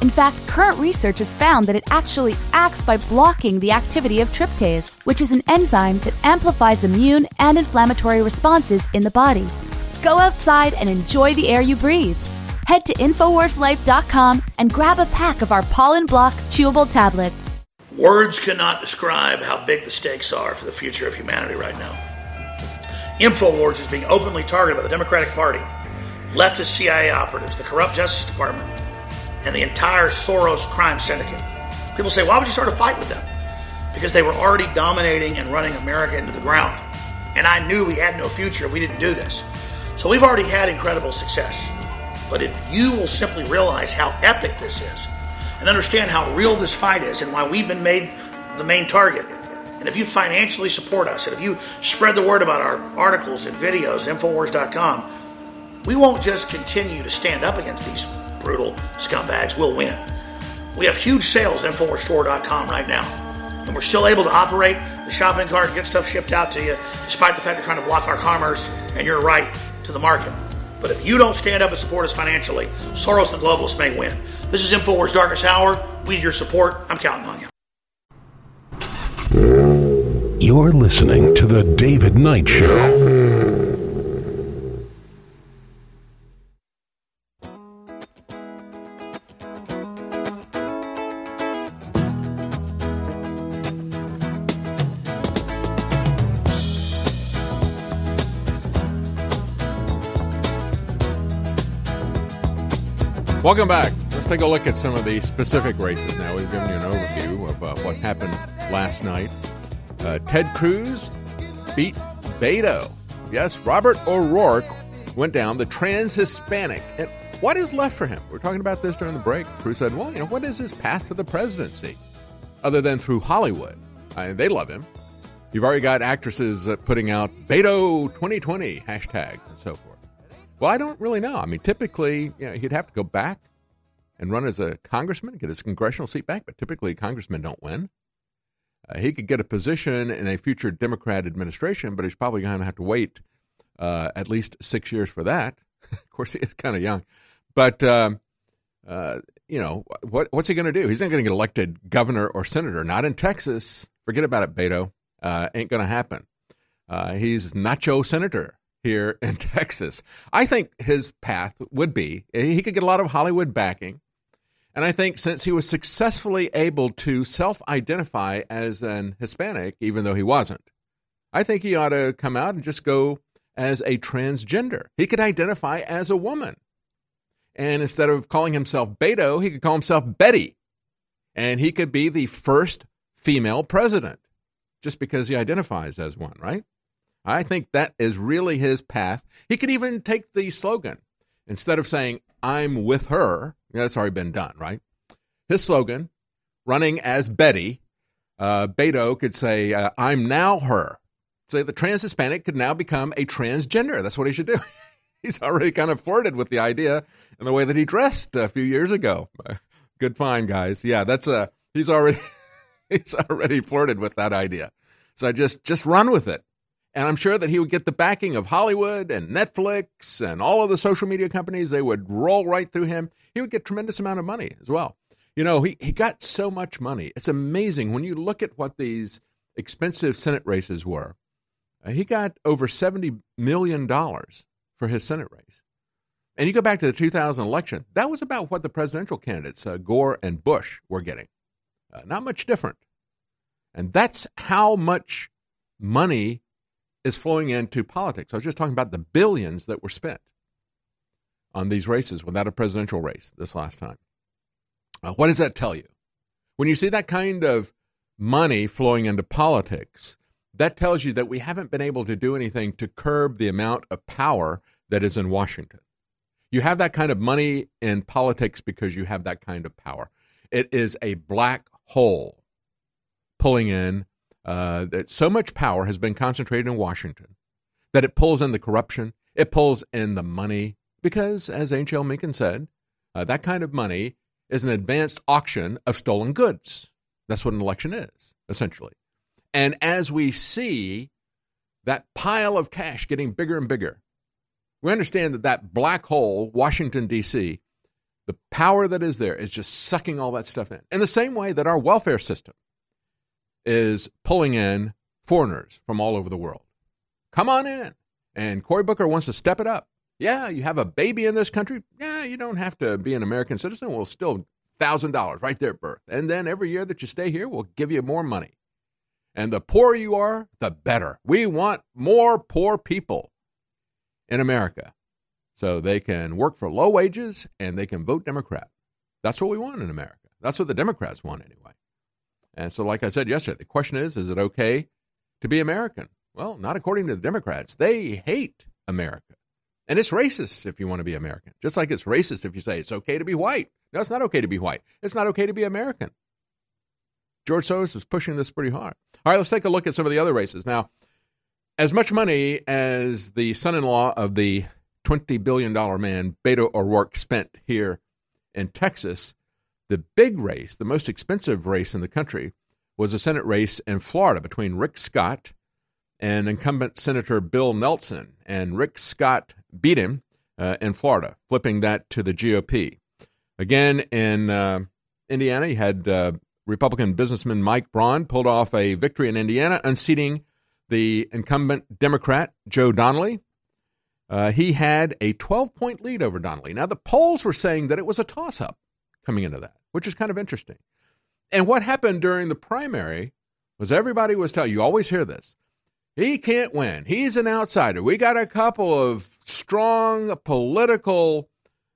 In fact, current research has found that it actually acts by blocking the activity of tryptase, which is an enzyme that amplifies immune and inflammatory responses in the body. Go outside and enjoy the air you breathe. Head to InfoWarsLife.com and grab a pack of our Pollen Block chewable tablets. Words cannot describe how big the stakes are for the future of humanity right now. InfoWars is being openly targeted by the Democratic Party, leftist CIA operatives, the corrupt Justice Department, and the entire Soros crime syndicate. People say, why would you start a fight with them? Because they were already dominating and running America into the ground. And I knew we had no future if we didn't do this. So we've already had incredible success. But if you will simply realize how epic this is and understand how real this fight is and why we've been made the main target, and if you financially support us, and if you spread the word about our articles and videos Infowars.com, we won't just continue to stand up against these brutal scumbags. We'll win. We have huge sales at InfoWarsStore.com right now. And we're still able to operate the shopping cart and get stuff shipped out to you, despite the fact they're trying to block our commerce and your right to the market. But if you don't stand up and support us financially, Soros and the globalists may win. This is InfoWars Darkest Hour. We need your support. I'm counting on you. You're listening to The David Knight Show. Welcome back. Let's take a look at some of the specific races now. We've given you an overview of uh, what happened last night. Uh, Ted Cruz beat Beto. Yes, Robert O'Rourke went down, the trans Hispanic. And what is left for him? We are talking about this during the break. Cruz said, well, you know, what is his path to the presidency other than through Hollywood? I they love him. You've already got actresses uh, putting out Beto 2020 hashtags and so forth. Well, I don't really know. I mean, typically, you know, he'd have to go back and run as a congressman, get his congressional seat back, but typically congressmen don't win. Uh, he could get a position in a future Democrat administration, but he's probably going to have to wait uh, at least six years for that. of course, he is kind of young, but um, uh, you know what, what's he going to do? He's not going to get elected governor or senator. Not in Texas. Forget about it, Beto. Uh, ain't going to happen. Uh, he's nacho senator here in Texas. I think his path would be he could get a lot of Hollywood backing. And I think since he was successfully able to self identify as an Hispanic, even though he wasn't, I think he ought to come out and just go as a transgender. He could identify as a woman. And instead of calling himself Beto, he could call himself Betty. And he could be the first female president just because he identifies as one, right? I think that is really his path. He could even take the slogan instead of saying, I'm with her. That's already been done, right? His slogan, running as Betty, uh, Beto could say, uh, I'm now her. Say the trans Hispanic could now become a transgender. That's what he should do. He's already kind of flirted with the idea in the way that he dressed a few years ago. Good find, guys. Yeah, that's a he's already he's already flirted with that idea. So just just run with it And I'm sure that he would get the backing of Hollywood and Netflix and all of the social media companies. They would roll right through him. He would get tremendous amount of money as well. You know, he, he got so much money. It's amazing when you look at what these expensive Senate races were. Uh, he got over $70 million for his Senate race. And you go back to the 2000 election, that was about what the presidential candidates, uh, Gore and Bush, were getting. Uh, not much different. And that's how much money is flowing into politics. I was just talking about the billions that were spent on these races without a presidential race this last time. Uh, what does that tell you? When you see that kind of money flowing into politics, that tells you that we haven't been able to do anything to curb the amount of power that is in Washington. You have that kind of money in politics because you have that kind of power. It is a black hole pulling in uh, that so much power has been concentrated in Washington that it pulls in the corruption, it pulls in the money, because as H.L. Mencken said, uh, that kind of money is an advanced auction of stolen goods. That's what an election is, essentially. And as we see that pile of cash getting bigger and bigger, we understand that that black hole, Washington, D.C., the power that is there is just sucking all that stuff in. In the same way that our welfare system is pulling in foreigners from all over the world. Come on in. And Cory Booker wants to step it up. Yeah, you have a baby in this country. Yeah, you don't have to be an American citizen. We'll still thousand dollars right there at birth. And then every year that you stay here, we'll give you more money. And the poorer you are, the better. We want more poor people in America so they can work for low wages and they can vote Democrat. That's what we want in America. That's what the Democrats want anyway. And so, like I said yesterday, the question is is it okay to be American? Well, not according to the Democrats. They hate America. And it's racist if you want to be American, just like it's racist if you say it's okay to be white. No, it's not okay to be white. It's not okay to be American. George Soros is pushing this pretty hard. All right, let's take a look at some of the other races. Now, as much money as the son in law of the $20 billion man, Beto O'Rourke, spent here in Texas, the big race, the most expensive race in the country, was a Senate race in Florida between Rick Scott and incumbent Senator Bill Nelson. And Rick Scott beat him uh, in Florida, flipping that to the GOP. Again, in uh, Indiana, you had uh, Republican businessman Mike Braun pulled off a victory in Indiana, unseating the incumbent Democrat Joe Donnelly. Uh, he had a 12 point lead over Donnelly. Now, the polls were saying that it was a toss up coming into that, which is kind of interesting. And what happened during the primary was everybody was telling you always hear this. He can't win. He's an outsider. We got a couple of strong political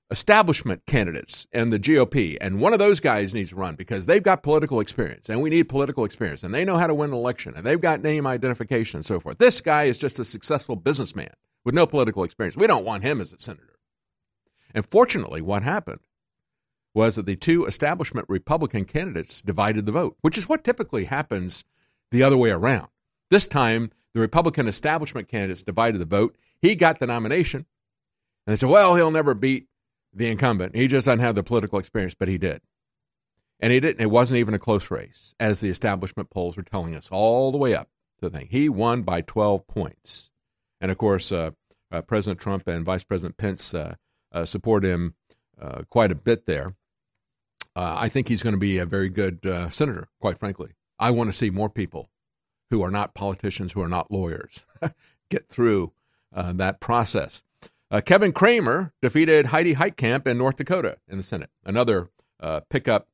establishment candidates in the GOP, and one of those guys needs to run because they've got political experience, and we need political experience, and they know how to win an election, and they've got name identification and so forth. This guy is just a successful businessman with no political experience. We don't want him as a senator. And fortunately, what happened was that the two establishment Republican candidates divided the vote, which is what typically happens the other way around. This time, the Republican establishment candidates divided the vote. He got the nomination. And they said, well, he'll never beat the incumbent. He just doesn't have the political experience, but he did. And he didn't. It wasn't even a close race, as the establishment polls were telling us all the way up to the thing. He won by 12 points. And of course, uh, uh, President Trump and Vice President Pence uh, uh support him uh, quite a bit there. Uh, I think he's going to be a very good senator, quite frankly. I want to see more people who are not politicians, who are not lawyers, get through that process. Uh, Kevin Cramer defeated Heidi Heitkamp in North Dakota in the Senate, another uh, pickup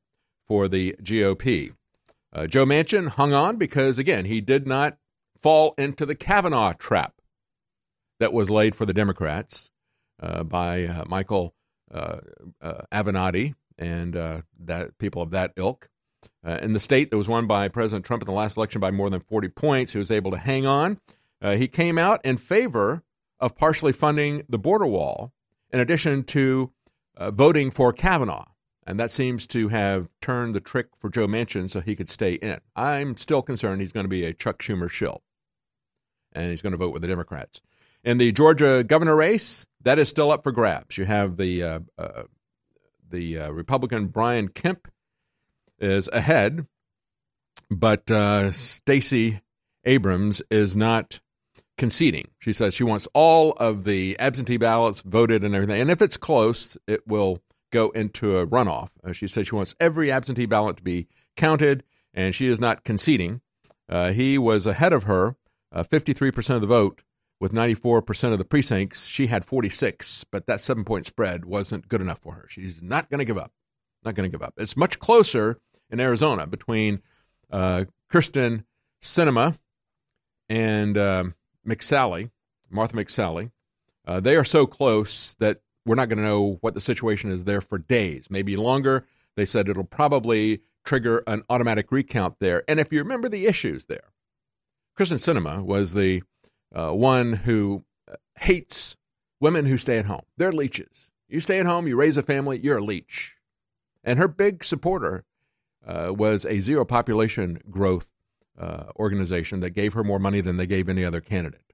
for the GOP. Uh, Joe Manchin hung on because, again, he did not fall into the Kavanaugh trap that was laid for the Democrats uh, by uh, Michael uh, Avenatti and that people of that ilk. in the state that was won by President Trump in the last election by more than 40 points, he was able to hang on. he came out in favor of partially funding the border wall, in addition to uh, voting for Kavanaugh. And that seems to have turned the trick for Joe Manchin so he could stay in. I'm still concerned he's going to be a Chuck Schumer shill, and he's going to vote with the Democrats. In the Georgia governor race, that is still up for grabs. You have the uh, uh, the uh, Republican Brian Kemp is ahead, but uh, Stacey Abrams is not conceding. She says she wants all of the absentee ballots voted and everything. And if it's close, it will go into a runoff. Uh, she said she wants every absentee ballot to be counted, and she is not conceding. Uh, he was ahead of her, uh, 53% of the vote, with 94% of the precincts. She had 46, but that seven point spread wasn't good enough for her. She's not going to give up. Not going to give up. It's much closer in Arizona between uh, Kyrsten Sinema and um, McSally, Martha McSally. Uh, they are so close that we're not going to know what the situation is there for days, maybe longer. They said it'll probably trigger an automatic recount there. And if you remember the issues there, Kyrsten Sinema was the uh, one who uh, hates women who stay at home. They're leeches. You stay at home, you raise a family, you're a leech. And her big supporter uh, was a zero population growth uh, organization that gave her more money than they gave any other candidate.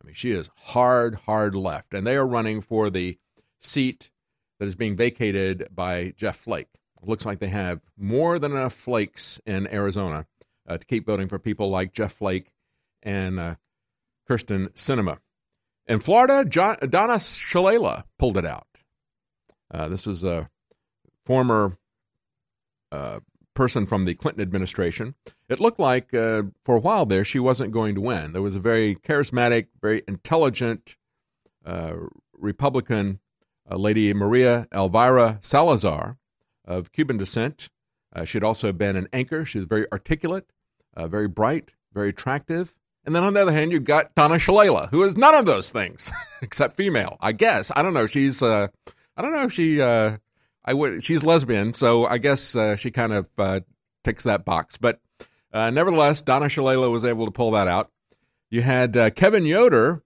I mean, she is hard, hard left. And they are running for the seat that is being vacated by Jeff Flake. It looks like they have more than enough flakes in Arizona uh, to keep voting for people like Jeff Flake and uh, Sinema. In Florida, John, Donna Shalala pulled it out. Uh, this is a former uh, person from the Clinton administration. It looked like uh, for a while there she wasn't going to win. There was a very charismatic, very intelligent uh, Republican uh, lady, Maria Elvira Salazar, of Cuban descent. Uh, she'd also been an anchor. She was very articulate, very bright, very attractive. And then on the other hand, you've got Donna Shalala, who is none of those things except female. I guess I don't know. She's uh, I don't know she uh, I would she's lesbian, so I guess uh, she kind of uh, ticks that box. But uh, nevertheless, Donna Shalala was able to pull that out. You had uh, Kevin Yoder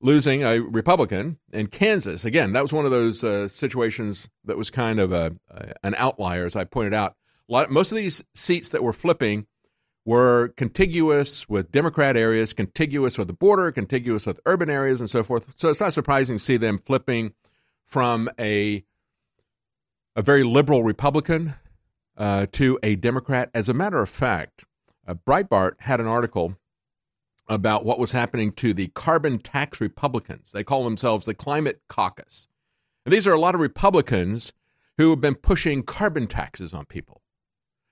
losing a Republican in Kansas. Again, that was one of those uh, situations that was kind of a, an outlier, as I pointed out. Lot, most of these seats that were flipping were contiguous with Democrat areas, contiguous with the border, contiguous with urban areas, and so forth. So it's not surprising to see them flipping from a a very liberal Republican uh, to a Democrat. As a matter of fact, uh, Breitbart had an article about what was happening to the carbon tax Republicans. They call themselves the Climate Caucus. And these are a lot of Republicans who have been pushing carbon taxes on people.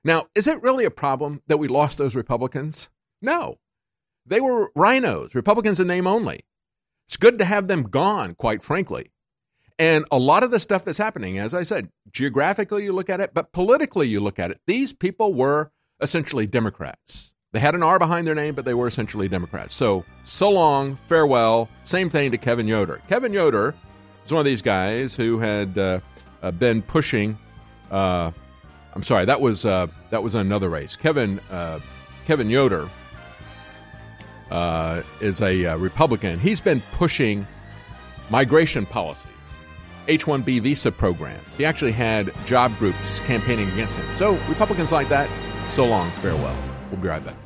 Now, is it really a problem that we lost those Republicans? No. They were RINOs, Republicans in name only. It's good to have them gone, quite frankly. And a lot of the stuff that's happening, as I said, geographically you look at it, but politically you look at it, these people were essentially Democrats. They had an R behind their name, but they were essentially Democrats. So, so long, farewell. Same thing to Kevin Yoder. Kevin Yoder is one of these guys who had uh, uh, been pushing uh, I'm sorry, that was uh, that was another race. Kevin uh, Kevin Yoder uh, is a uh, Republican. He's been pushing migration policies, H-1B visa programs. He actually had job groups campaigning against him. So Republicans like that. So long, farewell. We'll be right back.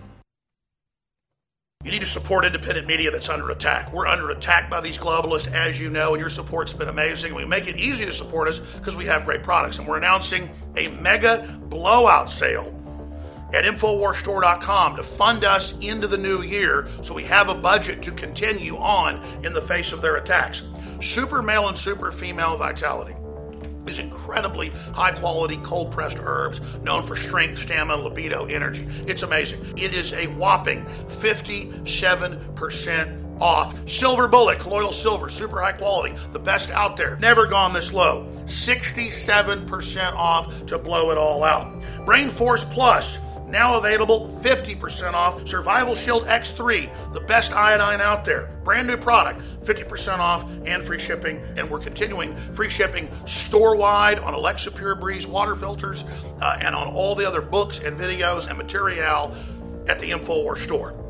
You need to support independent media that's under attack. We're under attack by these globalists, as you know, and your support's been amazing. We make it easy to support us because we have great products. And we're announcing a mega blowout sale at InfoWarsStore.com to fund us into the new year so we have a budget to continue on in the face of their attacks. Super male and super female vitality these incredibly high quality cold pressed herbs known for strength, stamina, libido, energy. It's amazing. It is a whopping 57% off. Silver Bullet, colloidal silver, super high quality, the best out there. Never gone this low. 67% off to blow it all out. Brain Force Plus now available 50% off Survival Shield X3, the best iodine out there. Brand new product, 50% off and free shipping. And we're continuing free shipping store wide on Alexa Pure Breeze water filters uh, and on all the other books and videos and material at the InfoWars store.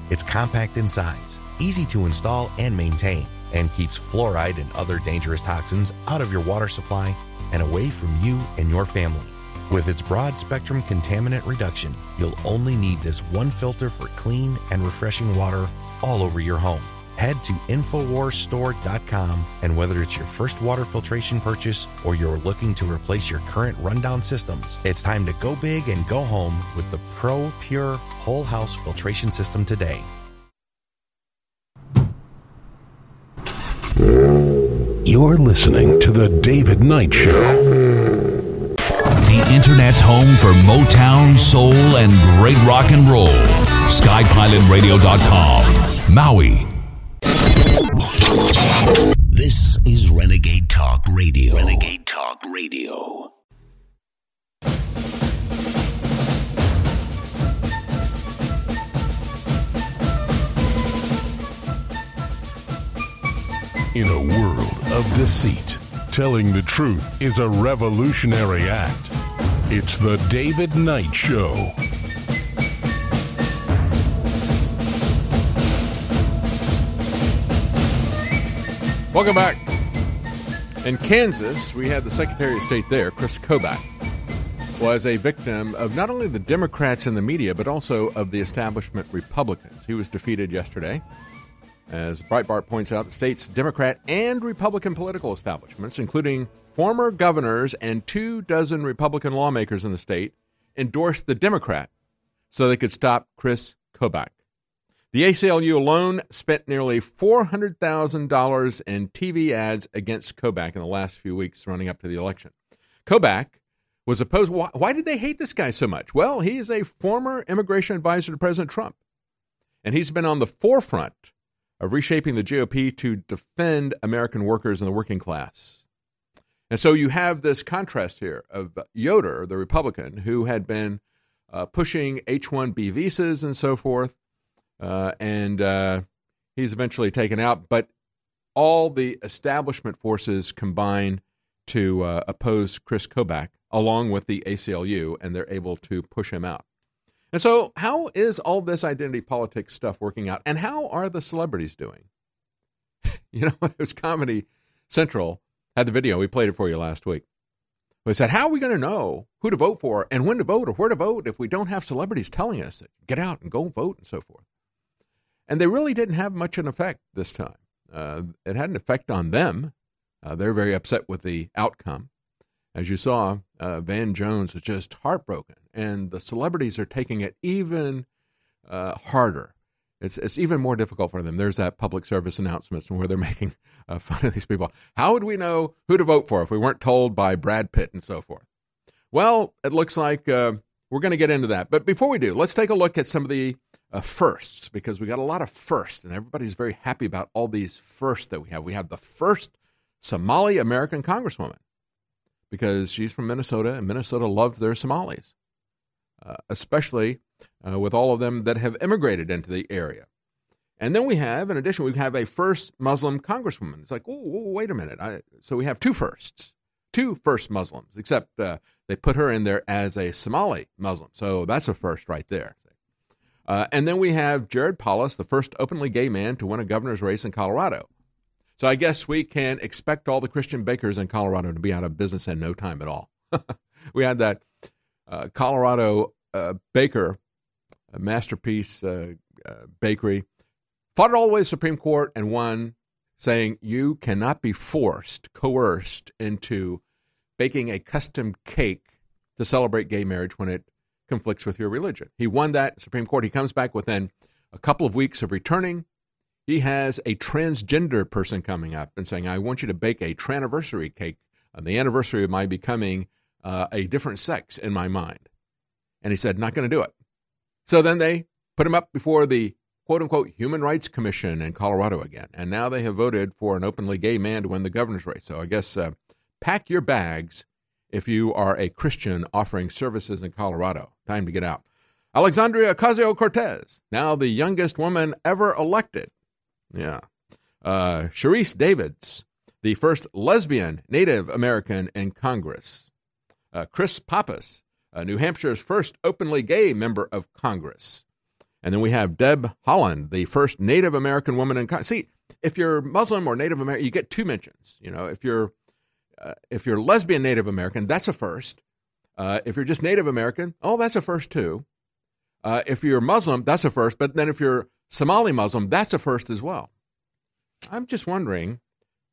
It's compact in size, easy to install and maintain, and keeps fluoride and other dangerous toxins out of your water supply and away from you and your family. With its broad spectrum contaminant reduction, you'll only need this one filter for clean and refreshing water all over your home. Head to InfoWarsStore.com and whether it's your first water filtration purchase or you're looking to replace your current rundown systems, it's time to go big and go home with the Pro Pure Whole House Filtration System today. You're listening to The David Knight Show. The Internet's home for Motown, Soul, and great rock and roll. SkyPilotRadio.com. Maui. This is Renegade Talk Radio. Renegade Talk Radio. In a world of deceit, telling the truth is a revolutionary act. It's The David Knight Show. Welcome back. In Kansas, we had the Secretary of State there, Chris Kobach, was a victim of not only the Democrats and the media, but also of the establishment Republicans. He was defeated yesterday. As Breitbart points out, the state's Democrat and Republican political establishments, including former governors and two dozen Republican lawmakers in the state, endorsed the Democrat so they could stop Chris Kobach. The ACLU alone spent nearly $400,000 in TV ads against Kobach in the last few weeks running up to the election. Kobach was opposed. Why, why did they hate this guy so much? Well, he is a former immigration advisor to President Trump, and he's been on the forefront of reshaping the GOP to defend American workers and the working class. And so you have this contrast here of Yoder, the Republican, who had been uh, pushing H 1B visas and so forth, uh, and uh, he's eventually taken out. But all the establishment forces combine to uh, oppose Chris Kobach, along with the ACLU, and they're able to push him out. And so, how is all this identity politics stuff working out? And how are the celebrities doing? you know, it was Comedy Central had the video. We played it for you last week. We said, How are we going to know who to vote for and when to vote or where to vote if we don't have celebrities telling us get out and go vote and so forth? And they really didn't have much of an effect this time. Uh, it had an effect on them. Uh, they're very upset with the outcome. As you saw, uh, Van Jones was just heartbroken, and the celebrities are taking it even uh, harder. It's it's even more difficult for them. There's that public service announcements where they're making uh, fun of these people. How would we know who to vote for if we weren't told by Brad Pitt and so forth? Well, it looks like uh, we're going to get into that. But before we do, let's take a look at some of the uh, firsts because we got a lot of firsts, and everybody's very happy about all these firsts that we have. We have the first Somali American Congresswoman because she's from Minnesota, and Minnesota loves their Somalis, uh, especially uh, with all of them that have immigrated into the area. And then we have, in addition, we have a first Muslim congresswoman. It's like, oh, wait a minute. I, so we have two firsts, two first Muslims, except uh, they put her in there as a Somali Muslim. So that's a first right there. Uh, and then we have Jared Polis, the first openly gay man to win a governor's race in Colorado. So I guess we can expect all the Christian bakers in Colorado to be out of business in no time at all. we had that uh, Colorado uh, baker, masterpiece uh, uh, bakery, fought it all the way to the Supreme Court and won, saying you cannot be forced, coerced into baking a custom cake to celebrate gay marriage when it conflicts with your religion. He won that Supreme Court. He comes back within a couple of weeks of returning. He has a transgender person coming up and saying, I want you to bake a traniversary cake on the anniversary of my becoming uh, a different sex in my mind. And he said, not going to do it. So then they put him up before the quote unquote Human Rights Commission in Colorado again. And now they have voted for an openly gay man to win the governor's race. So I guess uh, pack your bags if you are a Christian offering services in Colorado. Time to get out. Alexandria Ocasio Cortez, now the youngest woman ever elected. Yeah. Uh, Sharice Davids, the first lesbian Native American in Congress. Uh, Chris Pappas, uh, New Hampshire's first openly gay member of Congress. And then we have Deb Haaland, the first Native American woman in Congress. See, if you're Muslim or Native American, you get two mentions. You know, if you're uh, if you're lesbian Native American, that's a first. Uh, if you're just Native American, oh, that's a first too. Uh, if you're Muslim, that's a first. But then if you're Somali Muslim, that's a first as well. I'm just wondering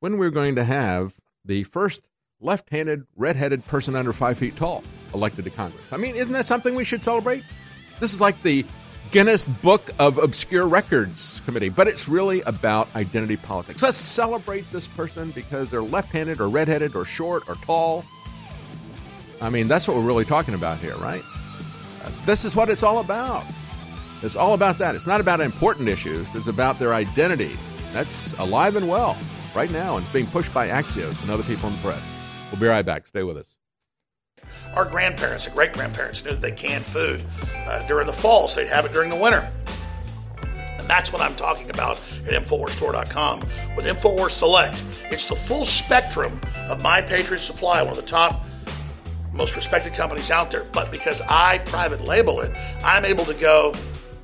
when we're going to have the first left-handed, red-headed person under five feet tall elected to Congress. I mean, isn't that something we should celebrate? This is like the Guinness Book of Obscure Records Committee, but it's really about identity politics. Let's celebrate this person because they're left handed or redheaded or short or tall. I mean, that's what we're really talking about here, right? This is what it's all about. It's all about that. It's not about important issues, it's about their identity. That's alive and well right now, and it's being pushed by Axios and other people in the press. We'll be right back. Stay with us. Our grandparents and great grandparents knew that they canned food uh, during the fall, so they'd have it during the winter. And that's what I'm talking about at InfoWarsStore.com with InfoWars Select. It's the full spectrum of My Patriot Supply, one of the top, most respected companies out there. But because I private label it, I'm able to go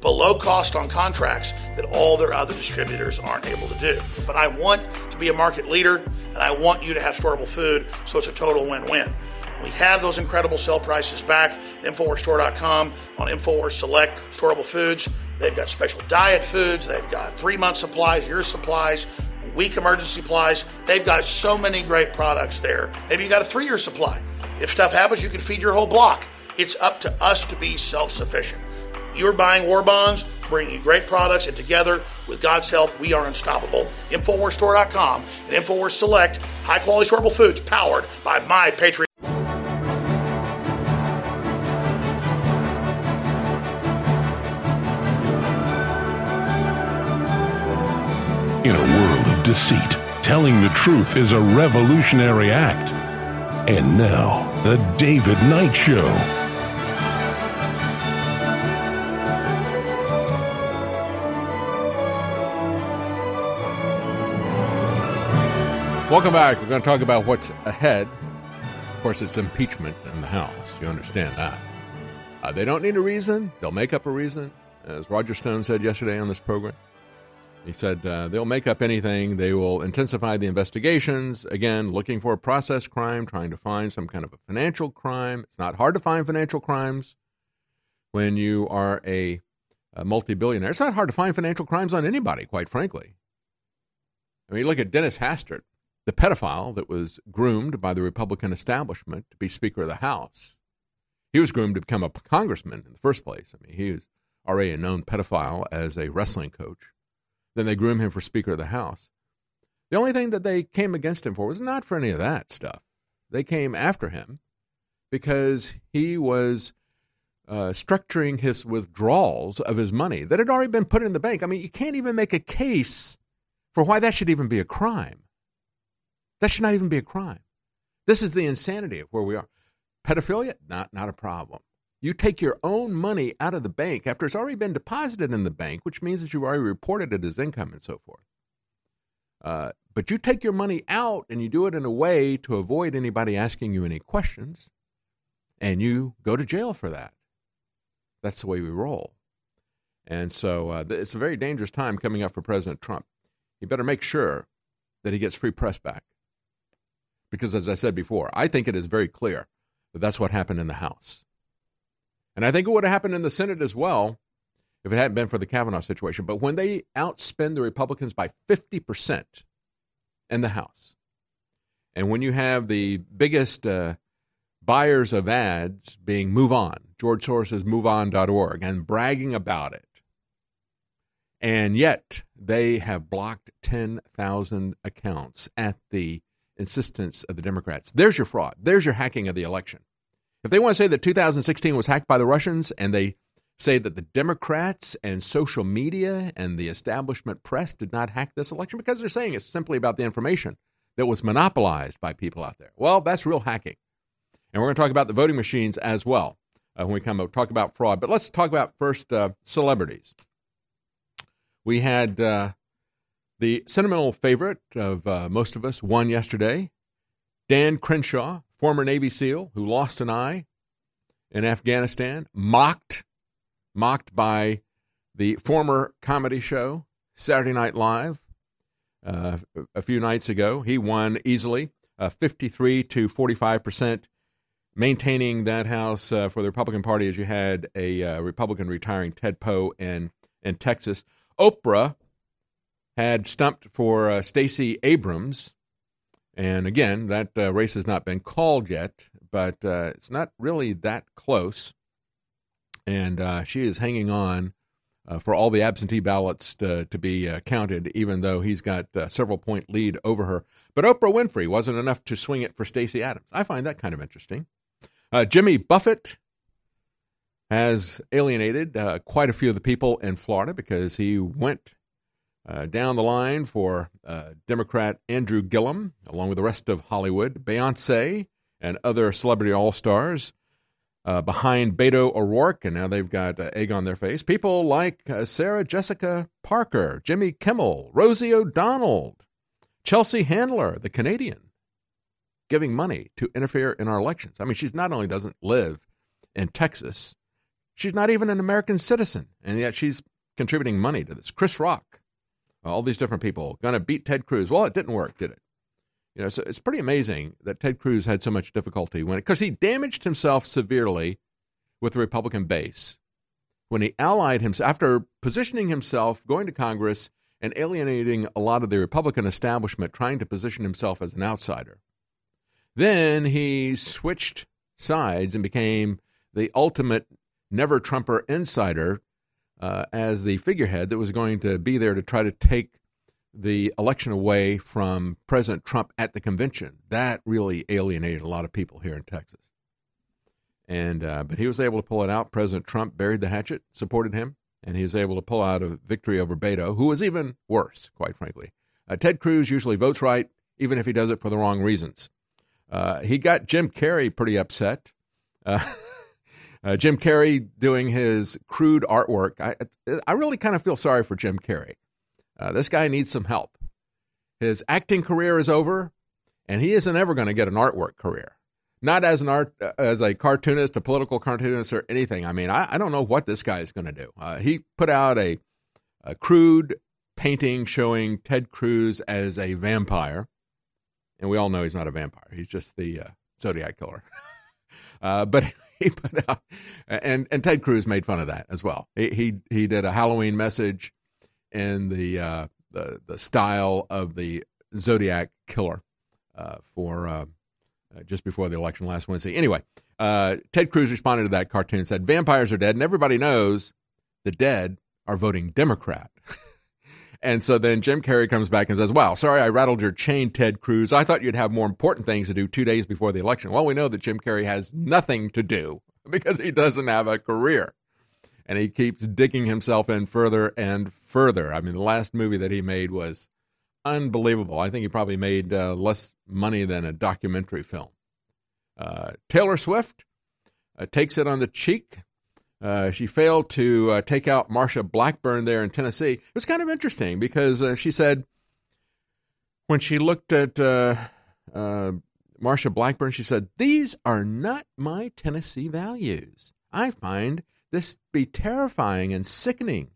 below cost on contracts that all their other distributors aren't able to do. But I want to be a market leader and I want you to have storable food, so it's a total win win. We have those incredible sale prices back InfoWarsStore.com on InfoWars Select Storable Foods. They've got special diet foods, they've got three month supplies, year supplies, week emergency supplies. They've got so many great products there. Maybe you got a three year supply. If stuff happens, you can feed your whole block. It's up to us to be self sufficient. You're buying war bonds, bringing you great products, and together, with God's help, we are unstoppable. InfoWarsStore.com and InfoWars Select, high quality storable foods powered by My Patriot. In a world of deceit, telling the truth is a revolutionary act. And now, The David Knight Show. Welcome back. We're going to talk about what's ahead. Of course, it's impeachment in the House. You understand that. Uh, they don't need a reason, they'll make up a reason. As Roger Stone said yesterday on this program, he said uh, they'll make up anything. They will intensify the investigations. Again, looking for a process crime, trying to find some kind of a financial crime. It's not hard to find financial crimes when you are a, a multi billionaire. It's not hard to find financial crimes on anybody, quite frankly. I mean, look at Dennis Hastert the pedophile that was groomed by the Republican establishment to be Speaker of the House. He was groomed to become a congressman in the first place. I mean, he was already a known pedophile as a wrestling coach. Then they groomed him for Speaker of the House. The only thing that they came against him for was not for any of that stuff. They came after him because he was uh, structuring his withdrawals of his money that had already been put in the bank. I mean, you can't even make a case for why that should even be a crime. That should not even be a crime. This is the insanity of where we are. Pedophilia, not, not a problem. You take your own money out of the bank after it's already been deposited in the bank, which means that you've already reported it as income and so forth. Uh, but you take your money out and you do it in a way to avoid anybody asking you any questions, and you go to jail for that. That's the way we roll. And so uh, it's a very dangerous time coming up for President Trump. He better make sure that he gets free press back. Because, as I said before, I think it is very clear that that's what happened in the House. And I think it would have happened in the Senate as well if it hadn't been for the Kavanaugh situation. But when they outspend the Republicans by 50% in the House, and when you have the biggest uh, buyers of ads being Move On, George Soros's MoveOn.org, and bragging about it, and yet they have blocked 10,000 accounts at the insistence of the Democrats. There's your fraud. There's your hacking of the election. If they want to say that 2016 was hacked by the Russians and they say that the Democrats and social media and the establishment press did not hack this election because they're saying it's simply about the information that was monopolized by people out there. Well, that's real hacking. And we're going to talk about the voting machines as well uh, when we come to talk about fraud. But let's talk about first uh, celebrities. We had uh, the sentimental favorite of uh, most of us won yesterday. Dan Crenshaw, former Navy SEAL who lost an eye in Afghanistan, mocked, mocked by the former comedy show, Saturday Night Live, uh, a few nights ago. He won easily, uh, 53 to 45 percent, maintaining that House uh, for the Republican Party as you had a uh, Republican retiring Ted Poe in, in Texas. Oprah had stumped for uh, Stacey Abrams. And again, that uh, race has not been called yet, but it's not really that close. And she is hanging on uh, for all the absentee ballots to, to be uh, counted, even though he's got a uh, several point lead over her. But Oprah Winfrey wasn't enough to swing it for Stacey Adams. I find that kind of interesting. Uh, Jimmy Buffett has alienated uh, quite a few of the people in Florida because he went uh, down the line for Democrat Andrew Gillum, along with the rest of Hollywood, Beyonce, and other celebrity all stars uh, behind Beto O'Rourke, and now they've got uh, egg on their face. People like uh, Sarah Jessica Parker, Jimmy Kimmel, Rosie O'Donnell, Chelsea Handler, the Canadian, giving money to interfere in our elections. I mean, she's not only doesn't live in Texas, she's not even an American citizen, and yet she's contributing money to this. Chris Rock, all these different people going to beat Ted Cruz. Well, it didn't work, did it? You know, so it's pretty amazing that Ted Cruz had so much difficulty when because he damaged himself severely with the Republican base when he allied himself after positioning himself, going to Congress and alienating a lot of the Republican establishment, trying to position himself as an outsider. Then he switched sides and became the ultimate never Trumper insider uh, as the figurehead that was going to be there to try to take the election away from President Trump at the convention. That really alienated a lot of people here in Texas. And uh, but he was able to pull it out. President Trump buried the hatchet, supported him, and he was able to pull out a victory over Beto, who was even worse, quite frankly. Uh, Ted Cruz usually votes right, even if he does it for the wrong reasons. Uh, he got Jim Carrey pretty upset. Uh, Jim Carrey doing his crude artwork. I I really kind of feel sorry for Jim Carrey. Uh, this guy needs some help. His acting career is over, and he isn't ever going to get an artwork career. Not as an art, uh, as a cartoonist, a political cartoonist, or anything. I mean, I, I don't know what this guy is going to do. Uh, he put out a, a crude painting showing Ted Cruz as a vampire, and we all know he's not a vampire. He's just the uh, Zodiac killer. uh, but put out, and and Ted Cruz made fun of that as well. He he, he did a Halloween message in the uh, the, the style of the Zodiac killer uh, for uh, uh, just before the election last Wednesday. Anyway, uh, Ted Cruz responded to that cartoon and said, "Vampires are dead, and everybody knows the dead are voting Democrat." and so then Jim Carrey comes back and says, "Wow, sorry I rattled your chain, Ted Cruz. I thought you'd have more important things to do two days before the election." Well, we know that Jim Carrey has nothing to do because he doesn't have a career and he keeps digging himself in further and further. I mean, the last movie that he made was unbelievable. I think he probably made uh, less money than a documentary film. Uh, Taylor Swift uh, takes it on the cheek. Uh, she failed to uh, take out Marsha Blackburn there in Tennessee. It was kind of interesting because uh, she said when she looked at Marsha Blackburn, she said, These are not my Tennessee values. I find this be terrifying and sickening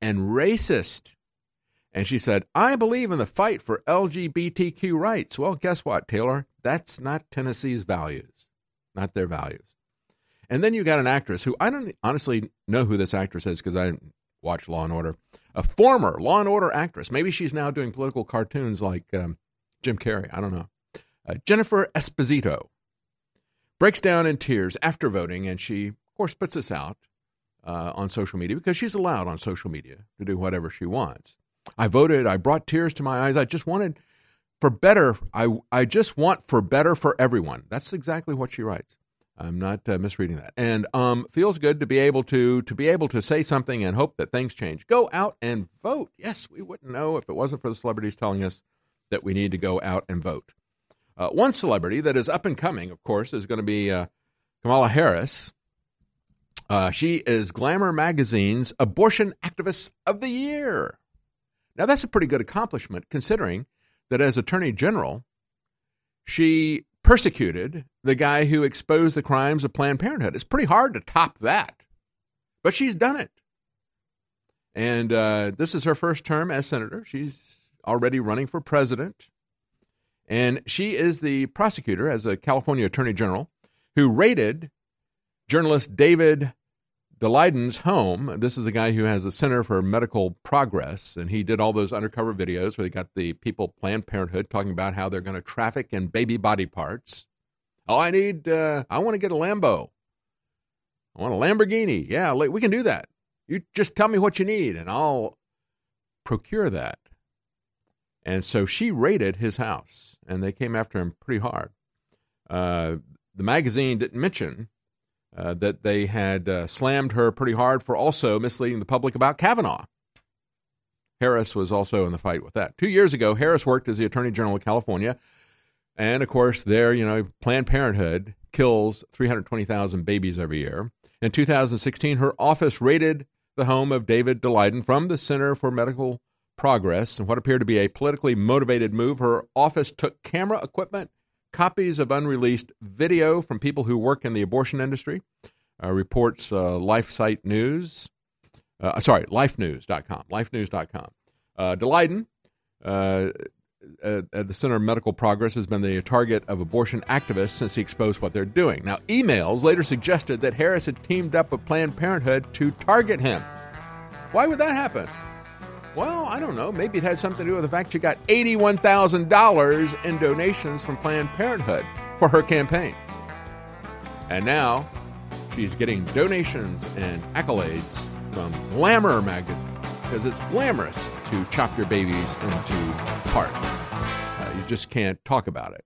and racist. And she said, I believe in the fight for LGBTQ rights. Well, guess what, Taylor? That's not Tennessee's values, not their values. And then you got an actress who I don't honestly know who this actress is because I watch Law and Order. A former Law and Order actress. Maybe she's now doing political cartoons like um, Jim Carrey. I don't know. Uh, Jennifer Esposito breaks down in tears after voting, and she, of course, puts this out uh, on social media because she's allowed on social media to do whatever she wants. I voted. I brought tears to my eyes. I just wanted for better. I I just want for better for everyone. That's exactly what she writes. I'm not uh, misreading that. And um, feels good to be able to to be able to say something and hope that things change. Go out and vote. Yes, we wouldn't know if it wasn't for the celebrities telling us that we need to go out and vote. Uh, one celebrity that is up and coming, of course, is going to be uh, Kamala Harris. Uh, she is Glamour Magazine's Abortion Activist of the Year. Now, that's a pretty good accomplishment considering that as Attorney General, she persecuted the guy who exposed the crimes of Planned Parenthood. It's pretty hard to top that, but she's done it. And uh, this is her first term as senator. She's already running for president. And she is the prosecutor, as a California attorney general, who raided journalist David Daleiden's home. This is a guy who has a Center for Medical Progress, and he did all those undercover videos where he got the people Planned Parenthood talking about how they're going to traffic in baby body parts. Oh, I need, uh, I want to get a Lambo. I want a Lamborghini. Yeah, we can do that. You just tell me what you need, and I'll procure that. And so she raided his house, and they came after him pretty hard. Uh, the magazine didn't mention uh, that they had uh, slammed her pretty hard for also misleading the public about Kavanaugh. Harris was also in the fight with that. Two years ago, Harris worked as the Attorney General of California. And of course, there, you know, Planned Parenthood kills 320,000 babies every year. In 2016, her office raided the home of David Daleiden from the Center for Medical Progress. And what appeared to be a politically motivated move, her office took camera equipment copies of unreleased video from people who work in the abortion industry, uh, reports uh, LifeSite News. Uh, sorry, lifenews.com. Lifenews.com. Uh, Daleiden, uh, at, at the Center of Medical Progress, has been the target of abortion activists since he exposed what they're doing. Now, emails later suggested that Harris had teamed up with Planned Parenthood to target him. Why would that happen? Well, I don't know. Maybe it had something to do with the fact she got $81,000 in donations from Planned Parenthood for her campaign. And now she's getting donations and accolades from Glamour magazine because it's glamorous to chop your babies into parts. Uh, you just can't talk about it.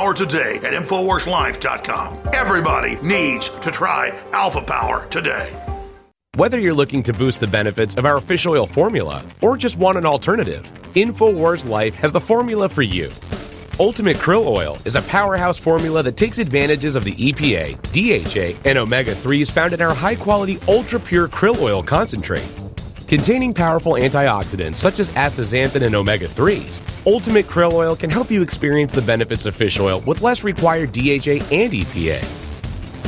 today at InfoWarsLife.com. Everybody needs to try Alpha Power today. Whether you're looking to boost the benefits of our fish oil formula or just want an alternative, InfoWars Life has the formula for you. Ultimate Krill Oil is a powerhouse formula that takes advantages of the EPA, DHA, and omega 3s found in our high quality ultra pure krill oil concentrate. Containing powerful antioxidants such as astaxanthin and omega 3s, Ultimate Krill Oil can help you experience the benefits of fish oil with less required DHA and EPA.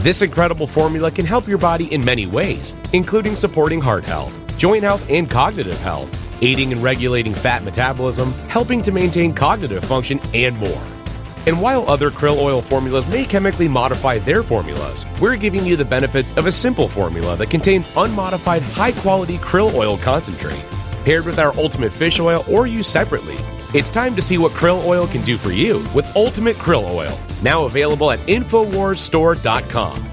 This incredible formula can help your body in many ways, including supporting heart health, joint health, and cognitive health, aiding and regulating fat metabolism, helping to maintain cognitive function, and more. And while other krill oil formulas may chemically modify their formulas, we're giving you the benefits of a simple formula that contains unmodified high quality krill oil concentrate. Paired with our ultimate fish oil or used separately, it's time to see what krill oil can do for you with Ultimate Krill Oil, now available at InfoWarsStore.com.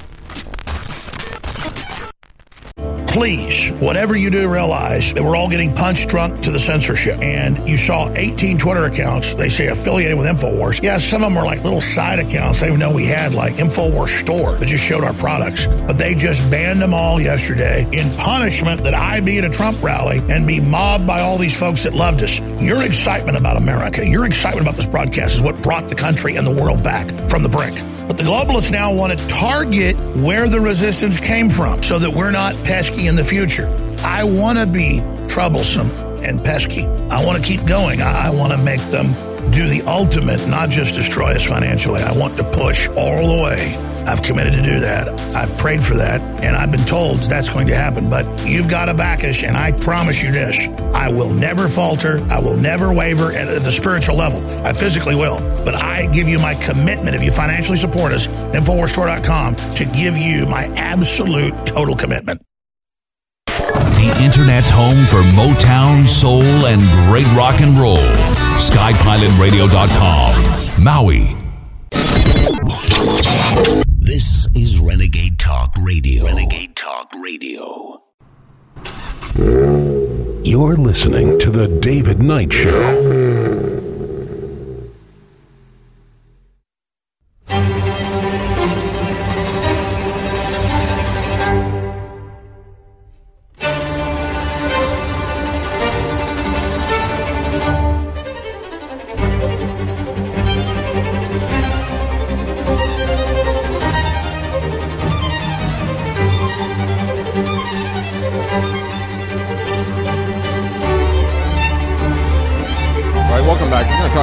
please, whatever you do, realize that we're all getting punched drunk to the censorship. And you saw 18 Twitter accounts, they say affiliated with InfoWars. Yeah, some of them were like little side accounts they know we had, like InfoWars Store, that just showed our products. But they just banned them all yesterday in punishment that I be at a Trump rally and be mobbed by all these folks that loved us. Your excitement about America, your excitement about this broadcast is what brought the country and the world back from the brink. But the globalists now want to target where the resistance came from so that we're not pesky in the future. I want to be troublesome and pesky. I want to keep going. I, want to make them do the ultimate, not just destroy us financially. I want to push all the way. I've committed to do that. I've prayed for that, and I've been told that's going to happen. But you've got to back us, and I promise you this I will never falter. I will never waver at the spiritual level. I physically will. But I give you my commitment, if you financially support us, InfoWarsStore.com, to give you my absolute total commitment. The Internet's home for Motown, soul, and great rock and roll. SkyPilotRadio.com. Maui. This is Renegade Talk Radio. Renegade Talk Radio. You're listening to The David Knight Show.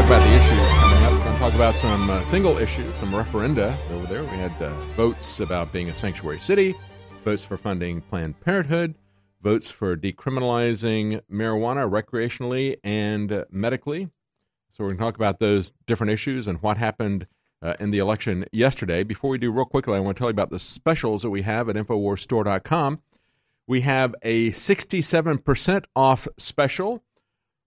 About the issues coming up. We're going to talk about some uh, single issues, some referenda over there. We had uh, votes about being a sanctuary city, votes for funding Planned Parenthood, votes for decriminalizing marijuana recreationally and uh, medically. So we're going to talk about those different issues and what happened uh, in the election yesterday. Before we do, real quickly, I want to tell you about the specials that we have at InfoWarsStore.com. We have a 67% off special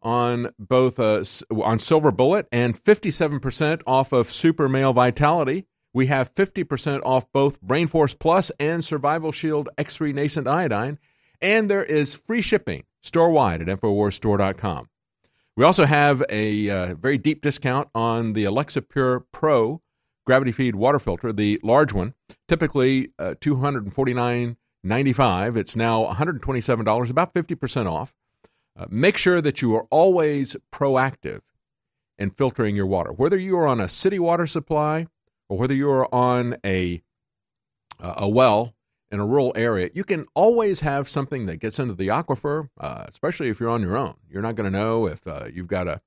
on both uh, on Silver Bullet and 57% off of Super Male Vitality. We have 50% off both Brain Force Plus and Survival Shield X3 Nascent Iodine. And there is free shipping store wide at InfoWarsStore.com. We also have a uh, very deep discount on the Alexa Pure Pro gravity feed water filter, the large one, typically uh, $249.95. It's now $127, about 50% off. Uh, make sure that you are always proactive in filtering your water, whether you are on a city water supply or whether you are on a uh, a well in a rural area. You can always have something that gets into the aquifer, uh, especially if you're on your own. You're not going to know if uh, you've got a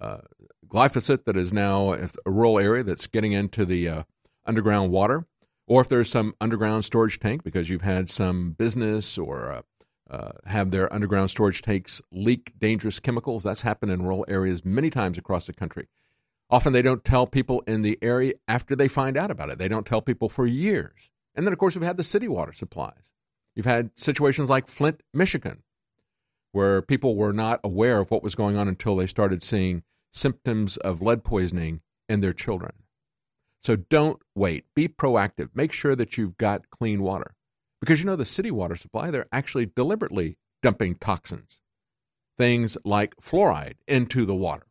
uh, glyphosate that is now a rural area that's getting into the uh, underground water, or if there's some underground storage tank because you've had some business or uh, have their underground storage tanks leak dangerous chemicals. That's happened in rural areas many times across the country. Often they don't tell people in the area after they find out about it. They don't tell people for years. And then, of course, we've had the city water supplies. You've had situations like Flint, Michigan, where people were not aware of what was going on until they started seeing symptoms of lead poisoning in their children. So don't wait. Be proactive. Make sure that you've got clean water. Because you know, the city water supply, they're actually deliberately dumping toxins, things like fluoride, into the water.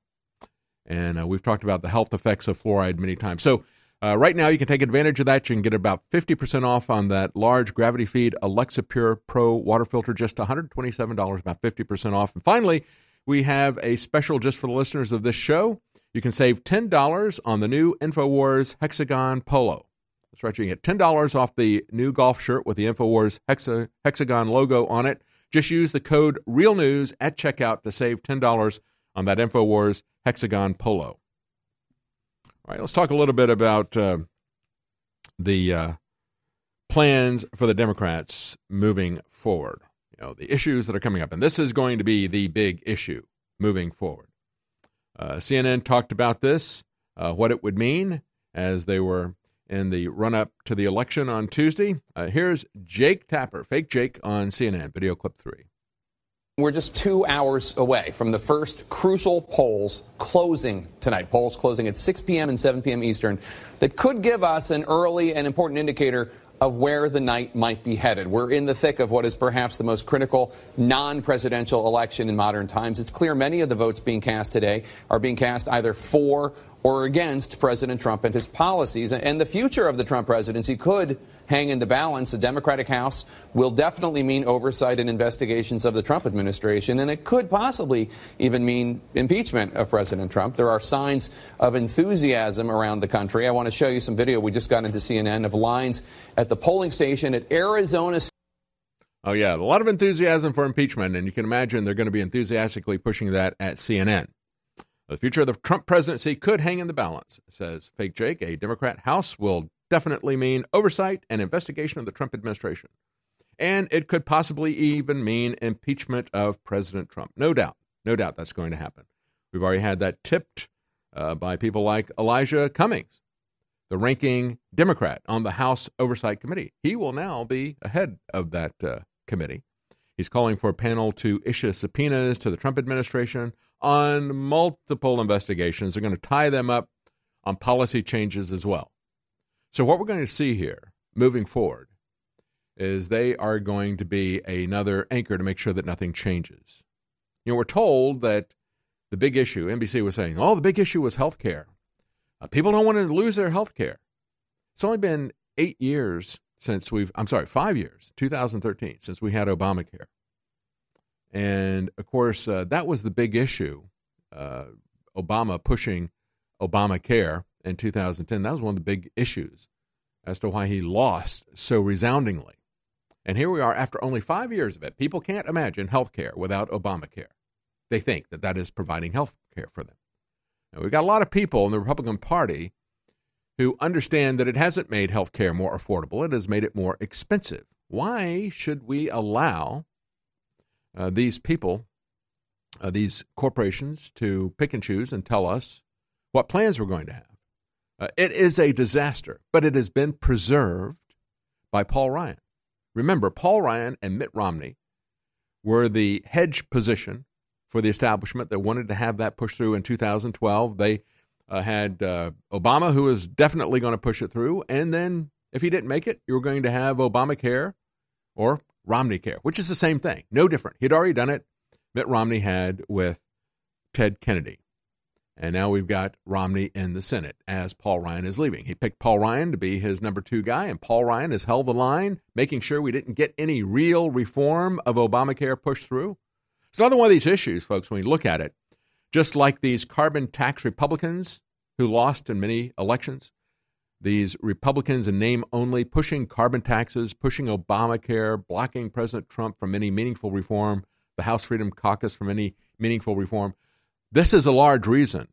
And uh, we've talked about the health effects of fluoride many times. So, uh, right now, you can take advantage of that. You can get about 50% off on that large gravity feed Alexa Pure Pro water filter, just $127, about 50% off. And finally, we have a special just for the listeners of this show. You can save $10 on the new InfoWars Hexagon Polo. That's right, you get $10 off the new golf shirt with the InfoWars Hexa, Hexagon logo on it. Just use the code REALNEWS at checkout to save $10 on that InfoWars Hexagon Polo. All right, let's talk a little bit about uh, the uh, plans for the Democrats moving forward. You know, the issues that are coming up, and this is going to be the big issue moving forward. Uh, CNN talked about this, uh, what it would mean as they were in the run up to the election on Tuesday. Uh, here's Jake Tapper, fake Jake, on CNN, video clip three. We're just two hours away from the first crucial polls closing tonight. Polls closing at 6 p.m. and 7 p.m. Eastern that could give us an early and important indicator of where the night might be headed. We're in the thick of what is perhaps the most critical non presidential election in modern times. It's clear many of the votes being cast today are being cast either for or against President Trump and his policies. And the future of the Trump presidency could hang in the balance. The Democratic House will definitely mean oversight and investigations of the Trump administration, and it could possibly even mean impeachment of President Trump. There are signs of enthusiasm around the country. I want to show you some video we just got into CNN of lines at the polling station at Arizona. Oh, yeah, a lot of enthusiasm for impeachment, and you can imagine they're going to be enthusiastically pushing that at CNN. The future of the Trump presidency could hang in the balance, says Fake Jake. A Democrat House will definitely mean oversight and investigation of the Trump administration. And it could possibly even mean impeachment of President Trump. No doubt. No doubt that's going to happen. We've already had that tipped uh, by people like Elijah Cummings, the ranking Democrat on the House Oversight Committee. He will now be ahead of that uh, committee. He's calling for a panel to issue subpoenas to the Trump administration on multiple investigations. They're going to tie them up on policy changes as well. So, what we're going to see here moving forward is they are going to be another anchor to make sure that nothing changes. You know, we're told that the big issue, NBC was saying, oh, the big issue was health care. Uh, people don't want to lose their health care. It's only been eight years since we've, I'm sorry, five years, 2013, since we had Obamacare. And of course, uh, that was the big issue. Uh, Obama pushing Obamacare in 2010. That was one of the big issues as to why he lost so resoundingly. And here we are after only five years of it. People can't imagine health care without Obamacare. They think that that is providing health care for them. Now, we've got a lot of people in the Republican Party who understand that it hasn't made health care more affordable, it has made it more expensive. Why should we allow uh, these people, uh, these corporations, to pick and choose and tell us what plans we're going to have? Uh, it is a disaster, but it has been preserved by Paul Ryan. Remember, Paul Ryan and Mitt Romney were the hedge position for the establishment that wanted to have that pushed through in 2012. They uh, had uh, Obama, who was definitely going to push it through. And then if he didn't make it, you were going to have Obamacare or Romney Care, which is the same thing, no different. He'd already done it. Mitt Romney had with Ted Kennedy. And now we've got Romney in the Senate as Paul Ryan is leaving. He picked Paul Ryan to be his number two guy, and Paul Ryan has held the line, making sure we didn't get any real reform of Obamacare pushed through. It's another one of these issues, folks, when you look at it. Just like these carbon tax Republicans who lost in many elections, these Republicans in name only pushing carbon taxes, pushing Obamacare, blocking President Trump from any meaningful reform, the House Freedom Caucus from any meaningful reform. This is a large reason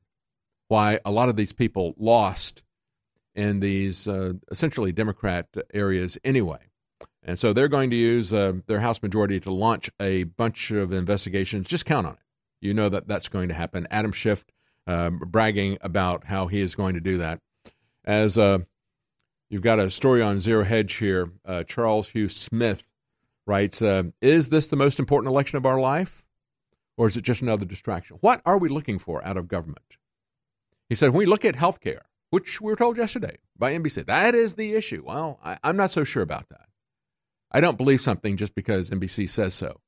why a lot of these people lost in these uh, essentially Democrat areas anyway. And so they're going to use uh, their House majority to launch a bunch of investigations. Just count on it. You know that that's going to happen. Adam Schiff uh, bragging about how he is going to do that. As uh, you've got a story on Zero Hedge here, uh, Charles Hugh Smith writes uh, Is this the most important election of our life? Or is it just another distraction? What are we looking for out of government? He said, when we look at health care, which we were told yesterday by NBC, that is the issue. Well, I, am not so sure about that. I don't believe something just because NBC says so.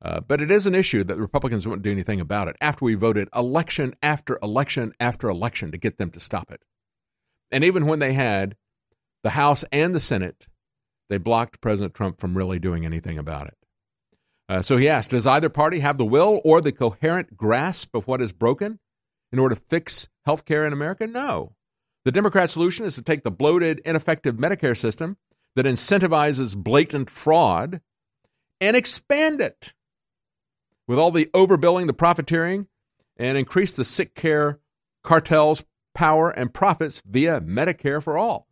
Uh, but it is an issue that the Republicans won't do anything about it after we voted election after election after election to get them to stop it. And even when they had the House and the Senate, they blocked President Trump from really doing anything about it. Uh, so he asked Does either party have the will or the coherent grasp of what is broken in order to fix health care in America? No. The Democrat solution is to take the bloated, ineffective Medicare system that incentivizes blatant fraud and expand it with all the overbilling, the profiteering, and increase the sick care cartels' power and profits via Medicare for all.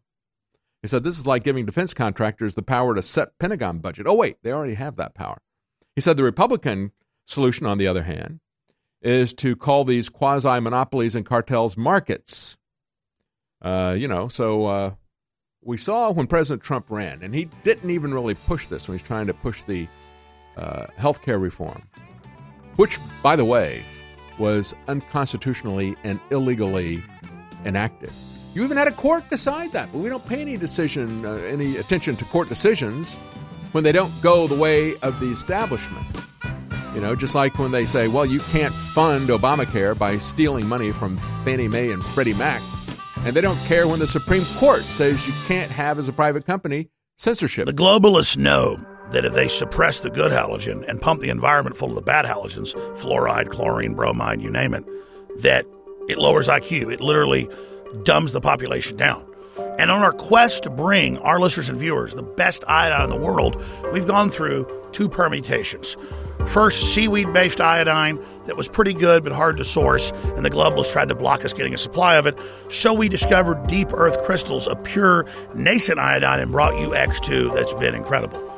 He said this is like giving defense contractors the power to set Pentagon budget. Oh, wait, they already have that power. He said the Republican solution, on the other hand, is to call these quasi monopolies and cartels markets. Uh, you know, so uh, we saw when President Trump ran, and he didn't even really push this when he's trying to push the uh, health care reform, which, by the way, was unconstitutionally and illegally enacted. You even had a court decide that, but we don't pay any decision, uh, any attention to court decisions when they don't go the way of the establishment. You know, just like when they say, well, you can't fund Obamacare by stealing money from Fannie Mae and Freddie Mac. And they don't care when the Supreme Court says you can't have, as a private company, censorship. The globalists know that if they suppress the good halogen and pump the environment full of the bad halogens, fluoride, chlorine, bromide, you name it, that it lowers IQ. It literally dumbs the population down. And on our quest to bring our listeners and viewers the best iodine in the world, we've gone through two permutations. First, seaweed based iodine that was pretty good but hard to source, and the globalists tried to block us getting a supply of it. So we discovered deep earth crystals of pure nascent iodine and brought you X2 that's been incredible.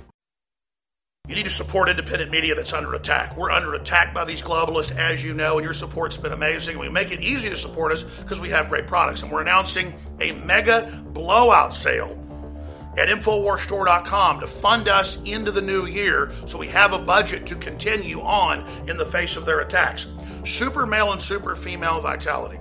You need to support independent media that's under attack. We're under attack by these globalists, as you know, and your support's been amazing. We make it easy to support us because we have great products. And we're announcing a mega blowout sale at InfoWarsStore.com to fund us into the new year so we have a budget to continue on in the face of their attacks. Super male and super female vitality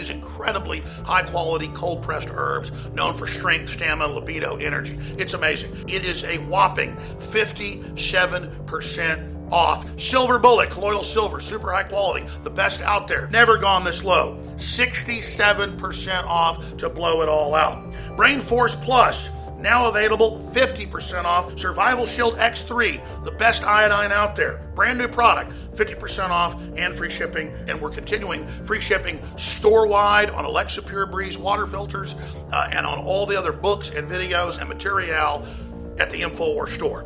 is incredibly high quality cold pressed herbs known for strength, stamina, libido, energy. It's amazing. It is a whopping 57% off. Silver Bullet, colloidal silver, super high quality, the best out there. Never gone this low. 67% off to blow it all out. Brain Force Plus now available 50% off Survival Shield X3, the best iodine out there. Brand new product, 50% off and free shipping. And we're continuing free shipping store wide on Alexa Pure Breeze water filters uh, and on all the other books and videos and material at the InfoWars store.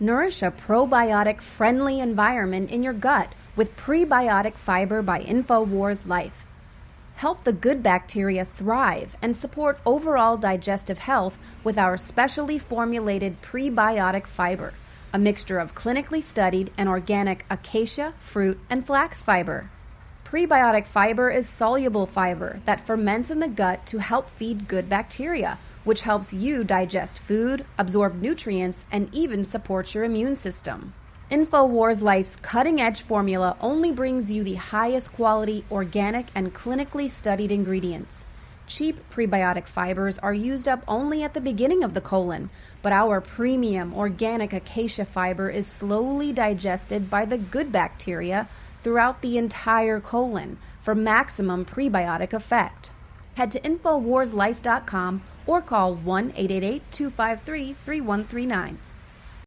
Nourish a probiotic friendly environment in your gut with prebiotic fiber by InfoWars Life help the good bacteria thrive and support overall digestive health with our specially formulated prebiotic fiber, a mixture of clinically studied and organic acacia, fruit, and flax fiber. Prebiotic fiber is soluble fiber that ferments in the gut to help feed good bacteria, which helps you digest food, absorb nutrients, and even support your immune system. InfoWars Life's cutting edge formula only brings you the highest quality, organic, and clinically studied ingredients. Cheap prebiotic fibers are used up only at the beginning of the colon, but our premium organic acacia fiber is slowly digested by the good bacteria throughout the entire colon for maximum prebiotic effect. Head to InfoWarsLife.com or call 1 888 253 3139.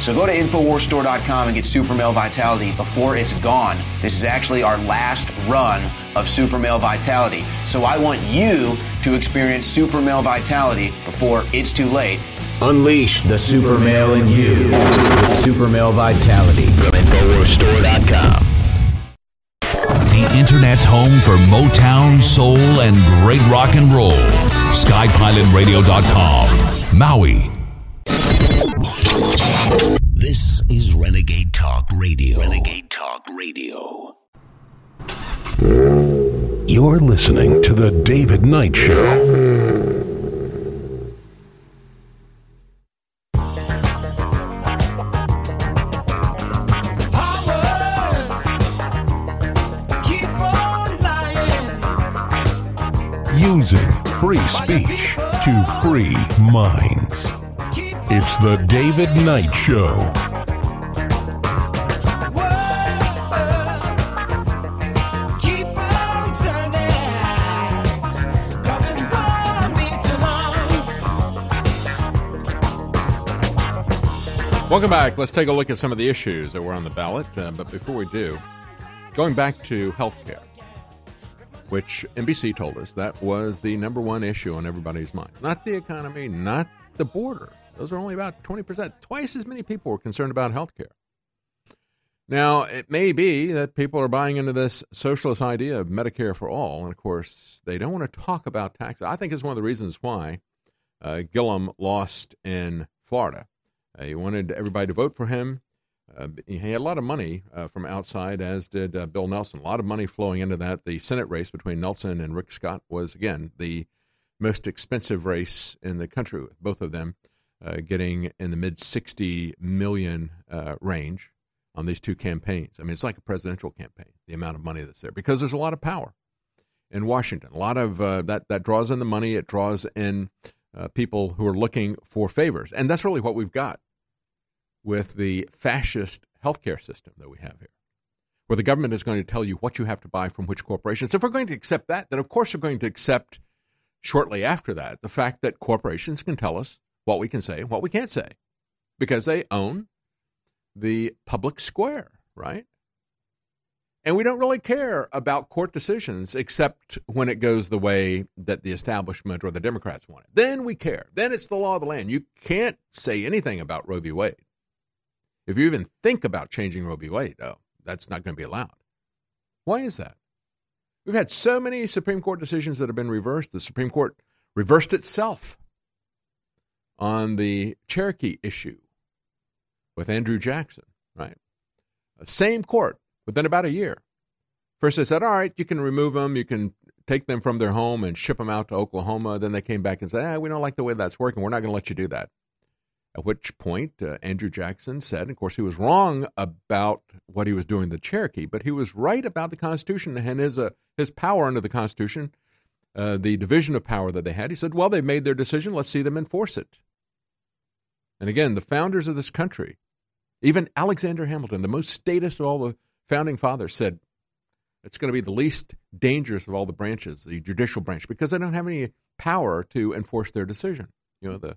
So go to InfoWarsStore.com and get Super Male Vitality before it's gone. This is actually our last run of Super Male Vitality. So I want you to experience Super Male Vitality before it's too late. Unleash the super male in you Super Male Vitality from InfoWarsStore.com. The Internet's home for Motown, soul, and great rock and roll. SkyPilotRadio.com. Maui. This is Renegade Talk Radio. Renegade Talk Radio. You're listening to The David Knight Show. Using free speech to free minds. It's the David Knight Show. Welcome back. Let's take a look at some of the issues that were on the ballot. Uh, but before we do, going back to health care, which NBC told us that was the number one issue on everybody's mind. Not the economy, not the border. Those are only about 20%. Twice as many people were concerned about health care. Now, it may be that people are buying into this socialist idea of Medicare for all. And of course, they don't want to talk about taxes. I think it's one of the reasons why uh, Gillum lost in Florida uh, he wanted everybody to vote for him. Uh, he had a lot of money uh, from outside, as did uh, Bill Nelson. A lot of money flowing into that. The Senate race between Nelson and Rick Scott was, again, the most expensive race in the country, with both of them uh, getting in the mid 60 million uh, range on these two campaigns. I mean, it's like a presidential campaign, the amount of money that's there, because there's a lot of power in Washington. A lot of that, that draws in the money, it draws in uh, people who are looking for favors. And that's really what we've got with the fascist healthcare system that we have here, where the government is going to tell you what you have to buy from which corporations. If we're going to accept that, then of course we're going to accept shortly after that the fact that corporations can tell us what we can say and what we can't say because they own the public square, right? And we don't really care about court decisions except when it goes the way that the establishment or the Democrats want it. Then we care. Then it's the law of the land. You can't say anything about Roe v. Wade. If you even think about changing Roe v. Wade, oh, that's not going to be allowed. Why is that? We've had so many Supreme Court decisions that have been reversed. The Supreme Court reversed itself on the Cherokee issue with Andrew Jackson, right? Same court within about a year. First, they said, all right, you can remove them, you can take them from their home and ship them out to Oklahoma. Then they came back and said, ah, we don't like the way that's working. We're not going to let you do that. At which point, uh, Andrew Jackson said, of course, he was wrong about what he was doing the Cherokee, but he was right about the Constitution and his, uh, his power under the Constitution, uh, the division of power that they had. He said, well, they've made their decision. Let's see them enforce it. And again, the founders of this country, even Alexander Hamilton, the most statist of all the founding fathers said it's going to be the least dangerous of all the branches, the judicial branch, because they don't have any power to enforce their decision. You know, the,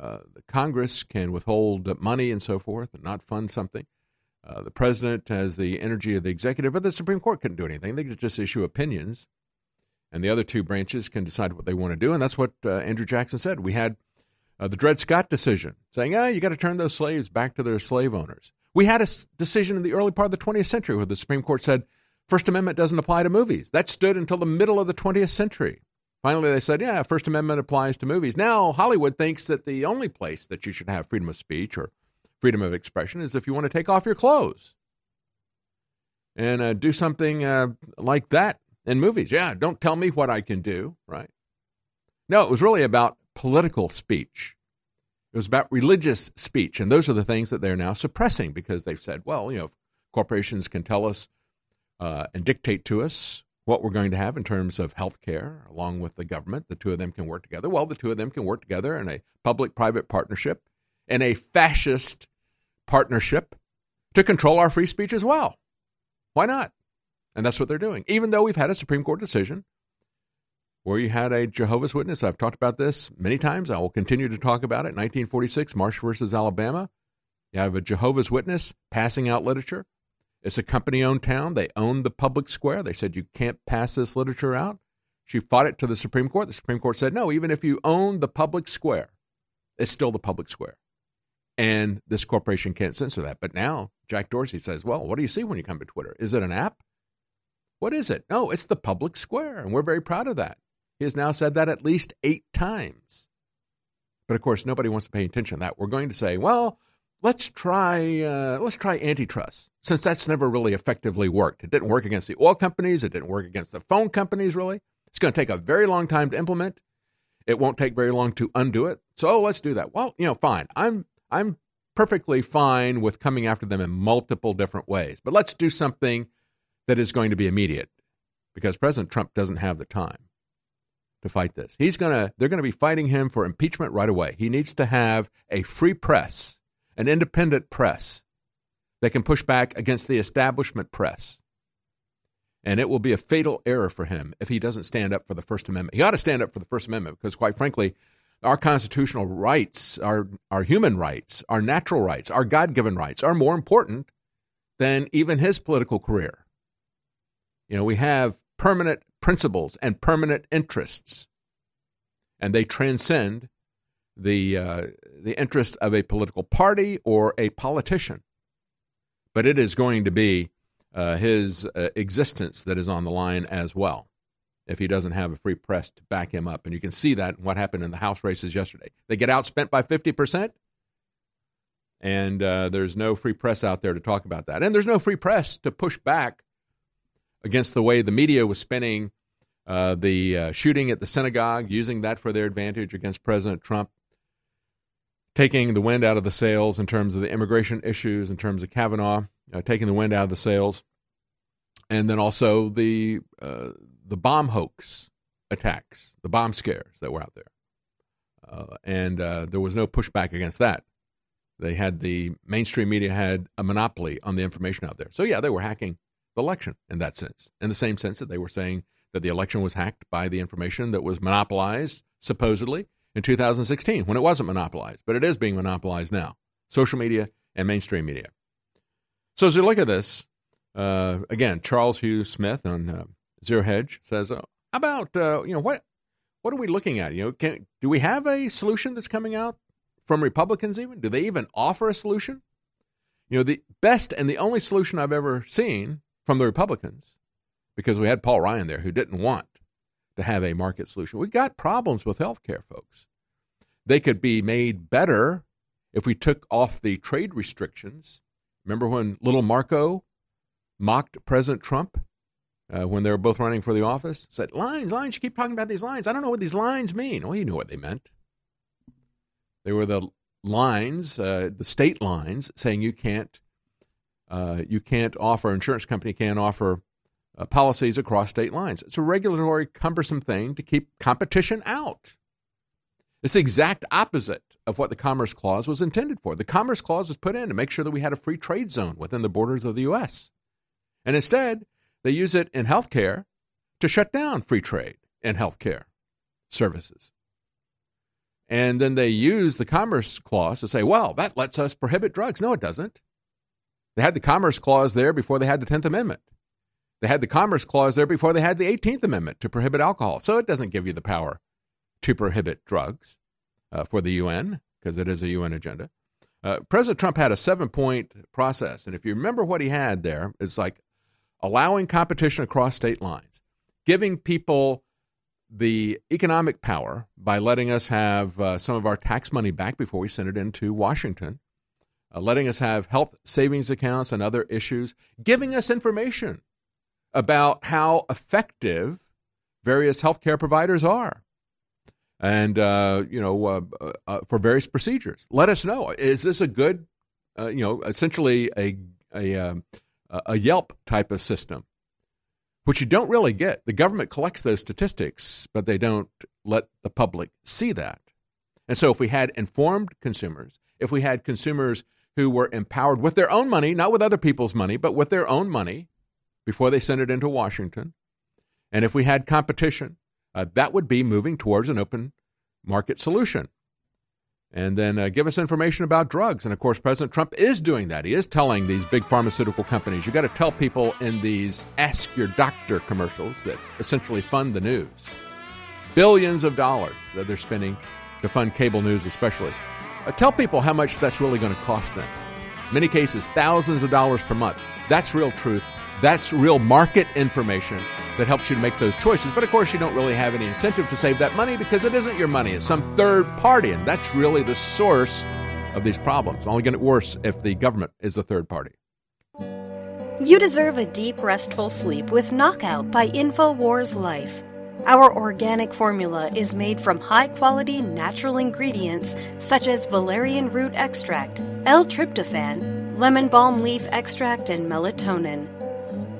uh, the Congress can withhold money and so forth and not fund something. Uh, the president has the energy of the executive, but the Supreme Court couldn't do anything. They could just issue opinions, and the other two branches can decide what they want to do. And that's what uh, Andrew Jackson said. We had uh, the Dred Scott decision saying, ah, you got to turn those slaves back to their slave owners. We had a decision in the early part of the 20th century where the Supreme Court said First Amendment doesn't apply to movies. That stood until the middle of the 20th century. Finally, they said, yeah, First Amendment applies to movies. Now, Hollywood thinks that the only place that you should have freedom of speech or freedom of expression is if you want to take off your clothes and uh, do something uh, like that in movies. Yeah, don't tell me what I can do, right? No, it was really about political speech. It was about religious speech, and those are the things that they're now suppressing because they've said, well, you know, corporations can tell us uh, and dictate to us what we're going to have in terms of health care, along with the government. The two of them can work together. Well, the two of them can work together in a public private partnership, in a fascist partnership to control our free speech as well. Why not? And that's what they're doing. Even though we've had a Supreme Court decision where you had a Jehovah's Witness. I've talked about this many times. I will continue to talk about it. 1946, Marsh versus Alabama. You have a Jehovah's Witness passing out literature. It's a company owned town. They own the public square. They said you can't pass this literature out. She fought it to the Supreme Court. The Supreme Court said, no, even if you own the public square, it's still the public square. And this corporation can't censor that. But now Jack Dorsey says, well, what do you see when you come to Twitter? Is it an app? What is it? No, it's the public square. And we're very proud of that. He has now said that at least eight times. But of course, nobody wants to pay attention to that. We're going to say, well, let's try uh, let's try antitrust, since that's never really effectively worked. It didn't work against the oil companies. It didn't work against the phone companies. Really, it's going to take a very long time to implement. It won't take very long to undo it. So let's do that. Well, you know, fine. I'm I'm perfectly fine with coming after them in multiple different ways, but let's do something that is going to be immediate, because President Trump doesn't have the time. to fight this. He's going to they're going to be fighting him for impeachment right away. He needs to have a free press, an independent press that can push back against the establishment press. And it will be a fatal error for him if he doesn't stand up for the First Amendment. He ought to stand up for the First Amendment because, quite frankly, our constitutional rights, our, our human rights, our natural rights, our God given rights are more important than even his political career. You know, we have permanent principles and permanent interests, and they transcend the uh, the interest of a political party or a politician. But it is going to be uh, his uh, existence that is on the line as well if he doesn't have a free press to back him up. And you can see that in what happened in the House races yesterday. They get outspent by 50%, and uh, there's no free press out there to talk about that. And there's no free press to push back against the way the media was spinning uh, the uh, shooting at the synagogue, using that for their advantage against President Trump, taking the wind out of the sails in terms of the immigration issues, in terms of Kavanaugh, uh, taking the wind out of the sails, and then also the uh, the bomb hoax attacks, the bomb scares that were out there. Uh, and uh, there was no pushback against that. They had the mainstream media had a monopoly on the information out there. So, yeah, they were hacking election in that sense, in the same sense that they were saying that the election was hacked by the information that was monopolized, supposedly, in 2016 when it wasn't monopolized. But it is being monopolized now social media and mainstream media. So, as we look at this, uh, again, Charles Hugh Smith on uh, Zero Hedge says, uh, about uh, you know what what are we looking at? You know, can, do we have a solution that's coming out from Republicans? Even do they even offer a solution? You know, the best and the only solution I've ever seen from the Republicans, because we had Paul Ryan there who didn't want to have a market solution. We got problems with health care, folks. They could be made better if we took off the trade restrictions. Remember when little Marco mocked President Trump uh, when they were both running for the office said, Lines, lines, you keep talking about these lines. I don't know what these lines mean. Well, you knew what they meant. They were the lines, uh, the state lines, saying you can't, uh, you can't offer, insurance company can't offer uh, policies across state lines. It's a regulatory, cumbersome thing to keep competition out. It's the exact opposite of what the Commerce Clause was intended for. The Commerce Clause was put in to make sure that we had a free trade zone within the borders of the U.S. And instead, they use it in healthcare to shut down free trade in healthcare services. And then they use the Commerce Clause to say, well, that lets us prohibit drugs. No, it doesn't. They had the Commerce Clause there before they had the 10th Amendment. They had the Commerce Clause there before they had the 18th Amendment to prohibit alcohol. So it doesn't give you the power to prohibit drugs uh, for the UN, because it is a UN agenda. Uh, President Trump had a seven point process. And if you remember what he had there, it's like allowing competition across state lines, giving people the economic power by letting us have uh, some of our tax money back before we send it into Washington, uh, letting us have health savings accounts and other issues, giving us information about how effective various healthcare providers are. And, uh, you know, uh, uh, uh, for various procedures. Let us know. Is this a good, you know, essentially a, a um, a Yelp type of system, which you don't really get. The government collects those statistics, but they don't let the public see that. And so, if we had informed consumers, if we had consumers who were empowered with their own money, not with other people's money, but with their own money before they sent it into Washington, and if we had competition, uh, that would be moving towards an open market solution and then uh, give us information about drugs. And of course, President Trump is doing that. He is telling these big pharmaceutical companies, you got to tell people in these ask your doctor commercials that essentially fund the news. Billions of dollars that they're spending to fund cable news, especially. Uh, tell people how much that's really going to cost them. In many cases, thousands of dollars per month. That's real truth. That's real market information that helps you to make those choices. But of course, you don't really have any incentive to save that money because it isn't your money, it's some third party. And that's really the source of these problems. Only get worse if the government is a third party. You deserve a deep, restful sleep with Knockout by InfoWars Life. Our organic formula is made from high quality natural ingredients such as valerian root extract, L tryptophan, lemon balm leaf extract, and melatonin.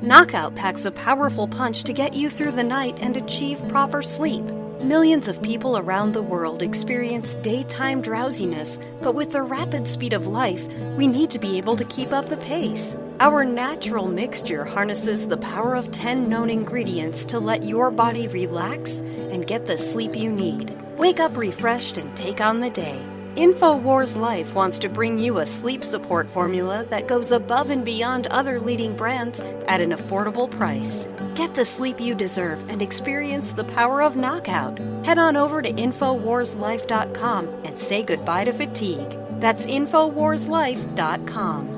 Knockout packs a powerful punch to get you through the night and achieve proper sleep. Millions of people around the world experience daytime drowsiness, but with the rapid speed of life, we need to be able to keep up the pace. Our natural mixture harnesses the power of 10 known ingredients to let your body relax and get the sleep you need. Wake up refreshed and take on the day. InfoWars Life wants to bring you a sleep support formula that goes above and beyond other leading brands at an affordable price. Get the sleep you deserve and experience the power of knockout. Head on over to InfoWarsLife.com and say goodbye to fatigue. That's InfoWarsLife.com.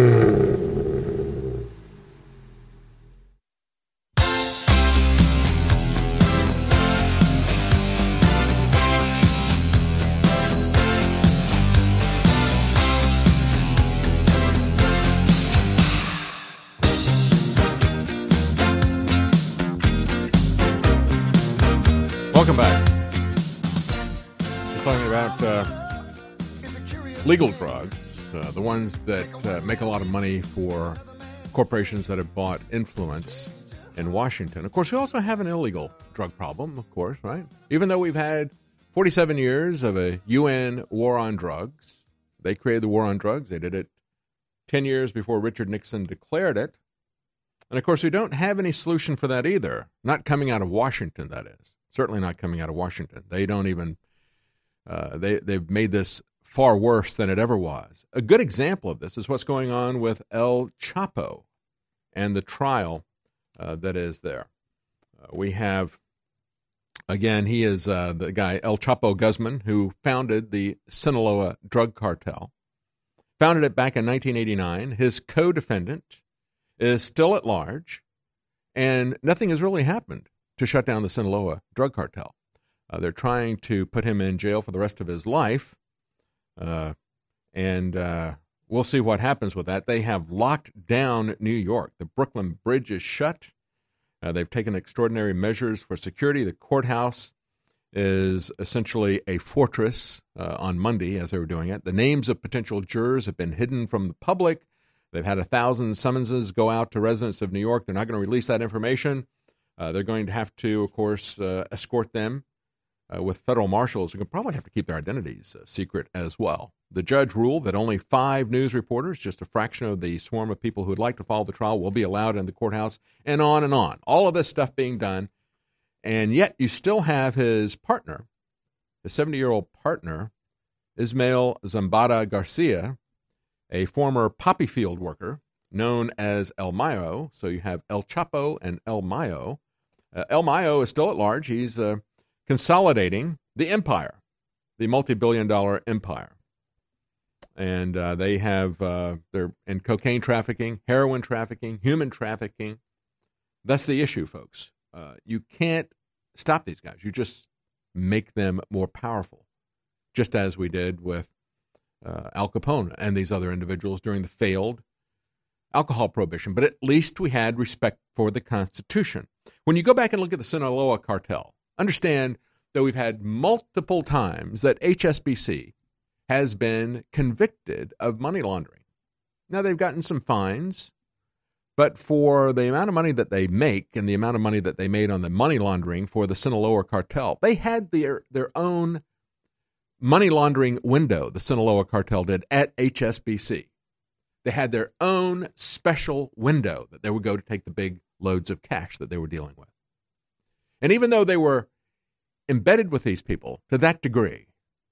Legal drugs, uh, the ones that uh, make a lot of money for corporations that have bought influence in Washington. Of course, we also have an illegal drug problem, of course, right? Even though we've had 47 years of a UN war on drugs, they created the war on drugs. They did it 10 years before Richard Nixon declared it. And of course, we don't have any solution for that either. Not coming out of Washington, that is. Certainly not coming out of Washington. They don't even, uh, they, they've made this far worse than it ever was. A good example of this is what's going on with El Chapo and the trial uh, that is there. Uh, we have, again, he is uh, the guy, El Chapo Guzman, who founded the Sinaloa drug cartel. founded it back in 1989. His co defendant is still at large, and nothing has really happened to shut down the Sinaloa drug cartel. Uh, they're trying to put him in jail for the rest of his life, uh, and uh, we'll see what happens with that. They have locked down New York. The Brooklyn Bridge is shut. Uh, they've taken extraordinary measures for security. The courthouse is essentially a fortress uh, on Monday as they were doing it. The names of potential jurors have been hidden from the public. They've had a thousand summonses go out to residents of New York. They're not going to release that information. Uh, they're going to have to, of course, uh, escort them uh, with federal marshals who can probably have to keep their identities uh, secret as well. The judge ruled that only five news reporters, just a fraction of the swarm of people who would like to follow the trial, will be allowed in the courthouse, and on and on. All of this stuff being done and yet you still have his partner, his 70 year old partner, Ismael Zambada Garcia, a former poppy field worker known as El Mayo. So you have El Chapo and El Mayo. Uh, El Mayo is still at large. He's uh, consolidating the empire, the multi billion dollar empire. And uh, they have, uh, they're in cocaine trafficking, heroin trafficking, human trafficking. That's the issue, folks. Uh, you can't stop these guys. You just make them more powerful, just as we did with uh, Al Capone and these other individuals during the failed alcohol prohibition. But at least we had respect for the Constitution. When you go back and look at the Sinaloa cartel, understand that we've had multiple times that HSBC has been convicted of money laundering. Now, they've gotten some fines, but for the amount of money that they make and the amount of money that they made on the money laundering for the Sinaloa cartel, they had their their own money laundering window. The Sinaloa cartel did at HSBC. They had their own special window that they would go to take the big loads of cash that they were dealing with. And even though they were embedded with these people to that degree,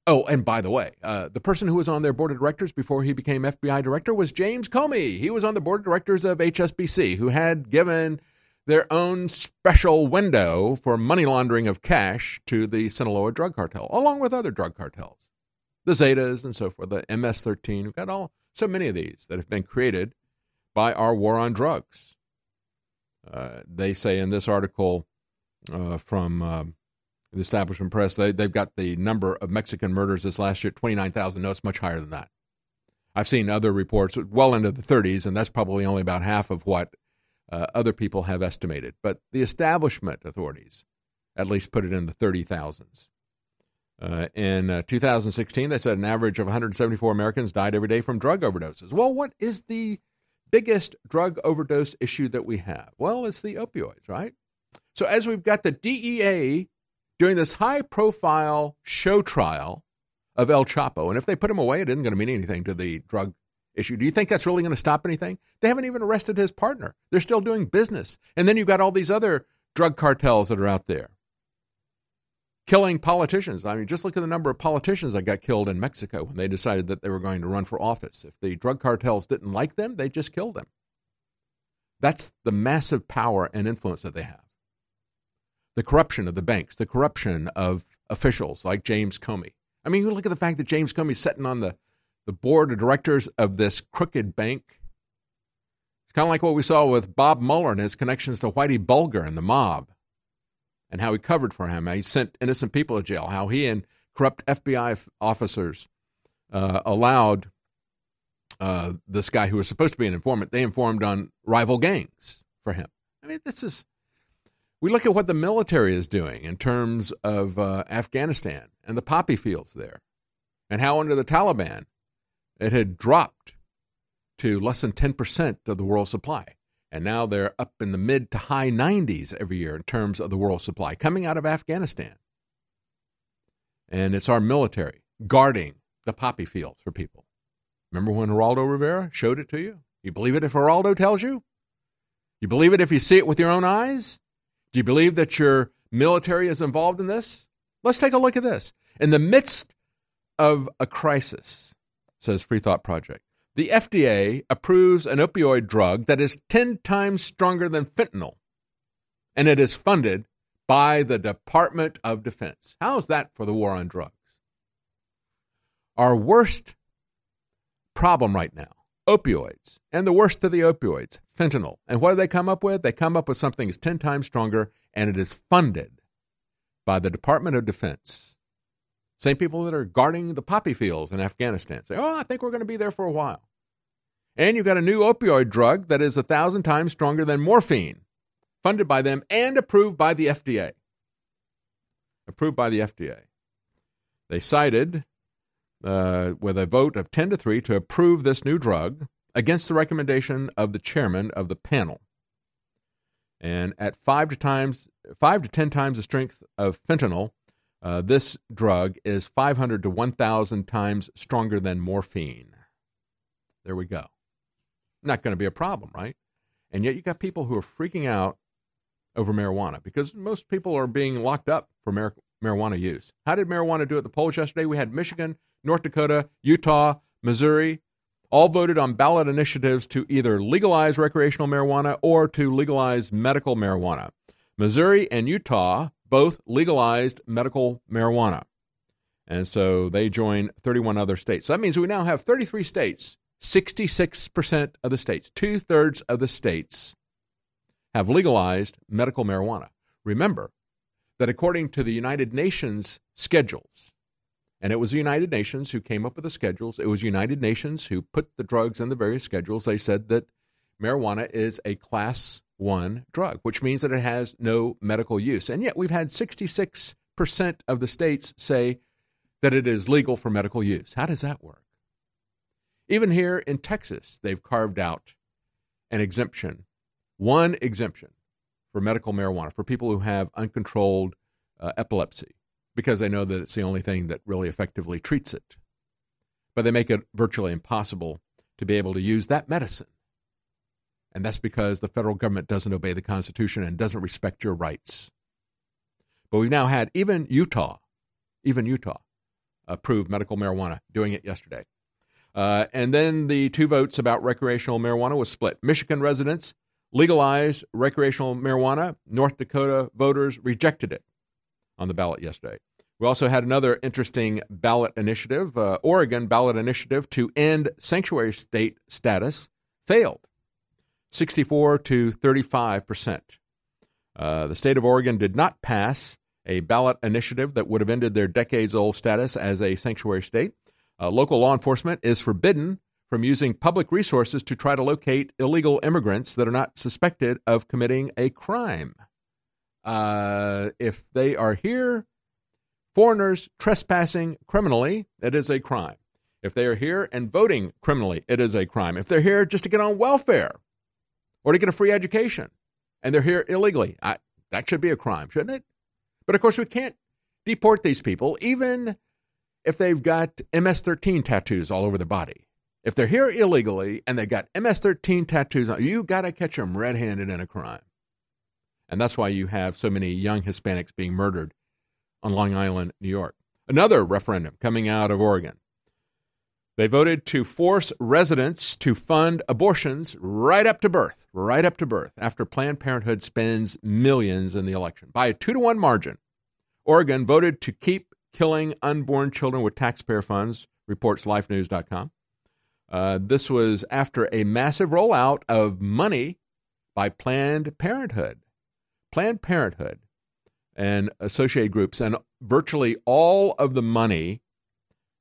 Oh, and by the way, uh, the person who was on their board of directors before he became FBI director was James Comey. He was on the board of directors of HSBC, who had given their own special window for money laundering of cash to the Sinaloa drug cartel, along with other drug cartels, the Zetas and so forth, the MS-13. We've got all so many of these that have been created by our war on drugs. Uh, they say in this article uh, from um, the establishment press, they, they've got the number of Mexican murders this last year, 29,000. No, it's much higher than that. I've seen other reports well into the 30s, and that's probably only about half of what uh, other people have estimated. But the establishment authorities at least put it in the 30,000s. Uh, in uh, 2016, they said an average of 174 Americans died every day from drug overdoses. Well, what is the biggest drug overdose issue that we have? Well, it's the opioids, right? So, as we've got the DEA doing this high profile show trial of El Chapo. And if they put him away, it isn't going to mean anything to the drug issue. Do you think that's really going to stop anything? They haven't even arrested his partner. They're still doing business. And then you've got all these other drug cartels that are out there killing politicians. I mean, just look at the number of politicians that got killed in Mexico when they decided that they were going to run for office. If the drug cartels didn't like them, they just killed them. That's the massive power and influence that they have the corruption of the banks, the corruption of officials like James Comey. I mean, you look at the fact that James Comey's sitting on the, the board of directors of this crooked bank. It's kind of like what we saw with Bob Mueller and his connections to Whitey Bulger and the mob and how he covered for him. He sent innocent people to jail, how he and corrupt FBI officers uh, allowed uh, this guy who was supposed to be an informant, they informed on rival gangs for him. I mean, this is we look at what the military is doing in terms of uh, Afghanistan and the poppy fields there, and how under the Taliban it had dropped to less than 10% of the world supply. And now they're up in the mid to high 90s every year in terms of the world supply coming out of Afghanistan. And it's our military guarding the poppy fields for people. Remember when Geraldo Rivera showed it to you? You believe it if Geraldo tells you? You believe it if you see it with your own eyes? Do you believe that your military is involved in this? Let's take a look at this. In the midst of a crisis, says Free Thought Project, the FDA approves an opioid drug that is 10 times stronger than fentanyl, and it is funded by the Department of Defense. How is that for the war on drugs? Our worst problem right now opioids, and the worst of the opioids, fentanyl. And what do they come up with? They come up with something that's 10 times stronger, and it is funded by the Department of Defense. Same people that are guarding the poppy fields in Afghanistan say, oh, I think we're going to be there for a while. And you've got a new opioid drug that is a thousand times stronger than morphine, funded by them and approved by the FDA. Approved by the FDA. They cited uh, with a vote of 10 to 3 to approve this new drug against the recommendation of the chairman of the panel. And at five to times, five to ten times the strength of fentanyl, uh, this drug is 500 to 1,000 times stronger than morphine. There we go. Not going to be a problem, right? And yet you got people who are freaking out over marijuana because most people are being locked up for mar- marijuana use. How did marijuana do at the polls yesterday? We had Michigan, North Dakota, Utah, Missouri, all voted on ballot initiatives to either legalize recreational marijuana or to legalize medical marijuana. Missouri and Utah both legalized medical marijuana. And so they join 31 other states. So that means we now have 33 states, 66% of the states, two thirds of the states have legalized medical marijuana. Remember that according to the United Nations schedules, and it was the United Nations who came up with the schedules. It was United Nations who put the drugs in the various schedules. They said that marijuana is a class one drug, which means that it has no medical use. And yet we've had 66% of the states say that it is legal for medical use. How does that work? Even here in Texas, they've carved out an exemption, one exemption for medical marijuana for people who have uncontrolled uh, epilepsy because they know that it's the only thing that really effectively treats it. But they make it virtually impossible to be able to use that medicine. And that's because the federal government doesn't obey the Constitution and doesn't respect your rights. But we've now had even Utah, even Utah, approve medical marijuana, doing it yesterday. Uh, and then the two votes about recreational marijuana was split. Michigan residents legalized recreational marijuana. North Dakota voters rejected it on the ballot yesterday. We also had another interesting ballot initiative. Uh, Oregon ballot initiative to end sanctuary state status failed 64 to 35 percent. Uh, the state of Oregon did not pass a ballot initiative that would have ended their decades old status as a sanctuary state. Uh, local law enforcement is forbidden from using public resources to try to locate illegal immigrants that are not suspected of committing a crime. Uh, if they are here Foreigners trespassing criminally, it is a crime. If they are here and voting criminally, it is a crime. If they're here just to get on welfare or to get a free education and they're here illegally, I, that should be a crime, shouldn't it? But of course, we can't deport these people, even if they've got MS 13 tattoos all over their body. If they're here illegally and they've got MS 13 tattoos on, you got to catch them red handed in a crime. And that's why you have so many young Hispanics being murdered on Long Island, New York. Another referendum coming out of Oregon. They voted to force residents to fund abortions right up to birth, right up to birth, after Planned Parenthood spends millions in the election. By a two to one margin, Oregon voted to keep killing unborn children with taxpayer funds, reports lifenews.com. Uh, this was after a massive rollout of money by Planned Parenthood. Planned Parenthood and associated groups, and virtually all of the money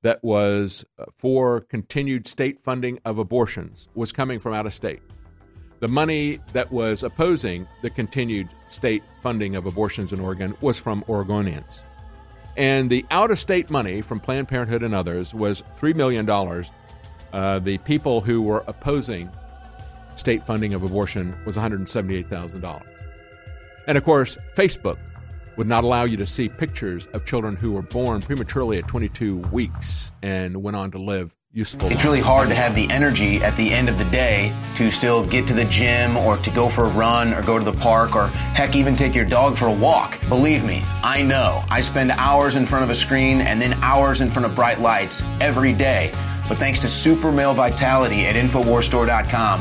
that was uh, for continued state funding of abortions was coming from out of state. The money that was opposing the continued state funding of abortions in Oregon was from Oregonians. And the out of state money from Planned Parenthood and others was $3 million. Uh, the people who were opposing state funding of abortion was $178,000. And of course, Facebook would not allow you to see pictures of children who were born prematurely at 22 weeks and went on to live useful. It's really hard to have the energy at the end of the day to still get to the gym or to go for a run or go to the park or heck, even take your dog for a walk. Believe me, I know. I spend hours in front of a screen and then hours in front of bright lights every day. But thanks to Super Male Vitality at InfoWarsStore.com,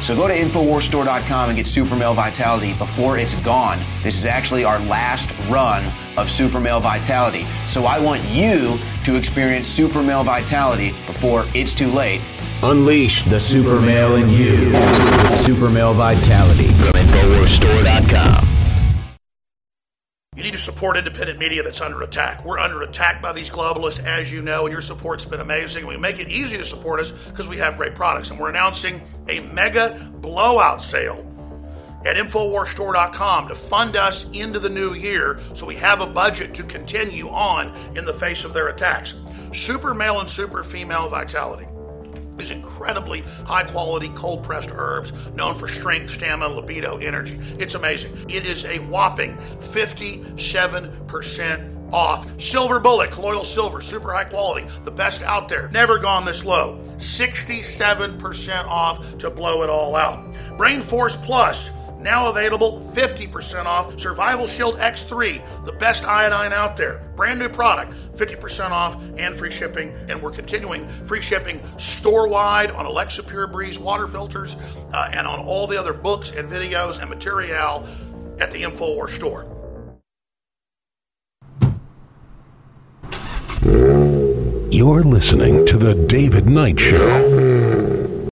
So go to InfoWarsStore.com and get Super Male Vitality before it's gone. This is actually our last run of Super Male Vitality. So I want you to experience Super Male Vitality before it's too late. Unleash the super male in you super male vitality from InfoWarsStore.com. You need to support independent media that's under attack. We're under attack by these globalists, as you know, and your support's been amazing. We make it easy to support us because we have great products. And we're announcing a mega blowout sale at InfoWarsStore.com to fund us into the new year so we have a budget to continue on in the face of their attacks. Super male and super female vitality is incredibly high quality cold pressed herbs known for strength, stamina, libido, energy. It's amazing. It is a whopping 57% off. Silver Bullet, colloidal silver, super high quality, the best out there. Never gone this low. 67% off to blow it all out. Brain Force Plus now available 50% off Survival Shield X3, the best iodine out there. Brand new product, 50% off and free shipping. And we're continuing free shipping store wide on Alexa Pure Breeze water filters uh, and on all the other books and videos and material at the InfoWars store. You're listening to The David Knight Show.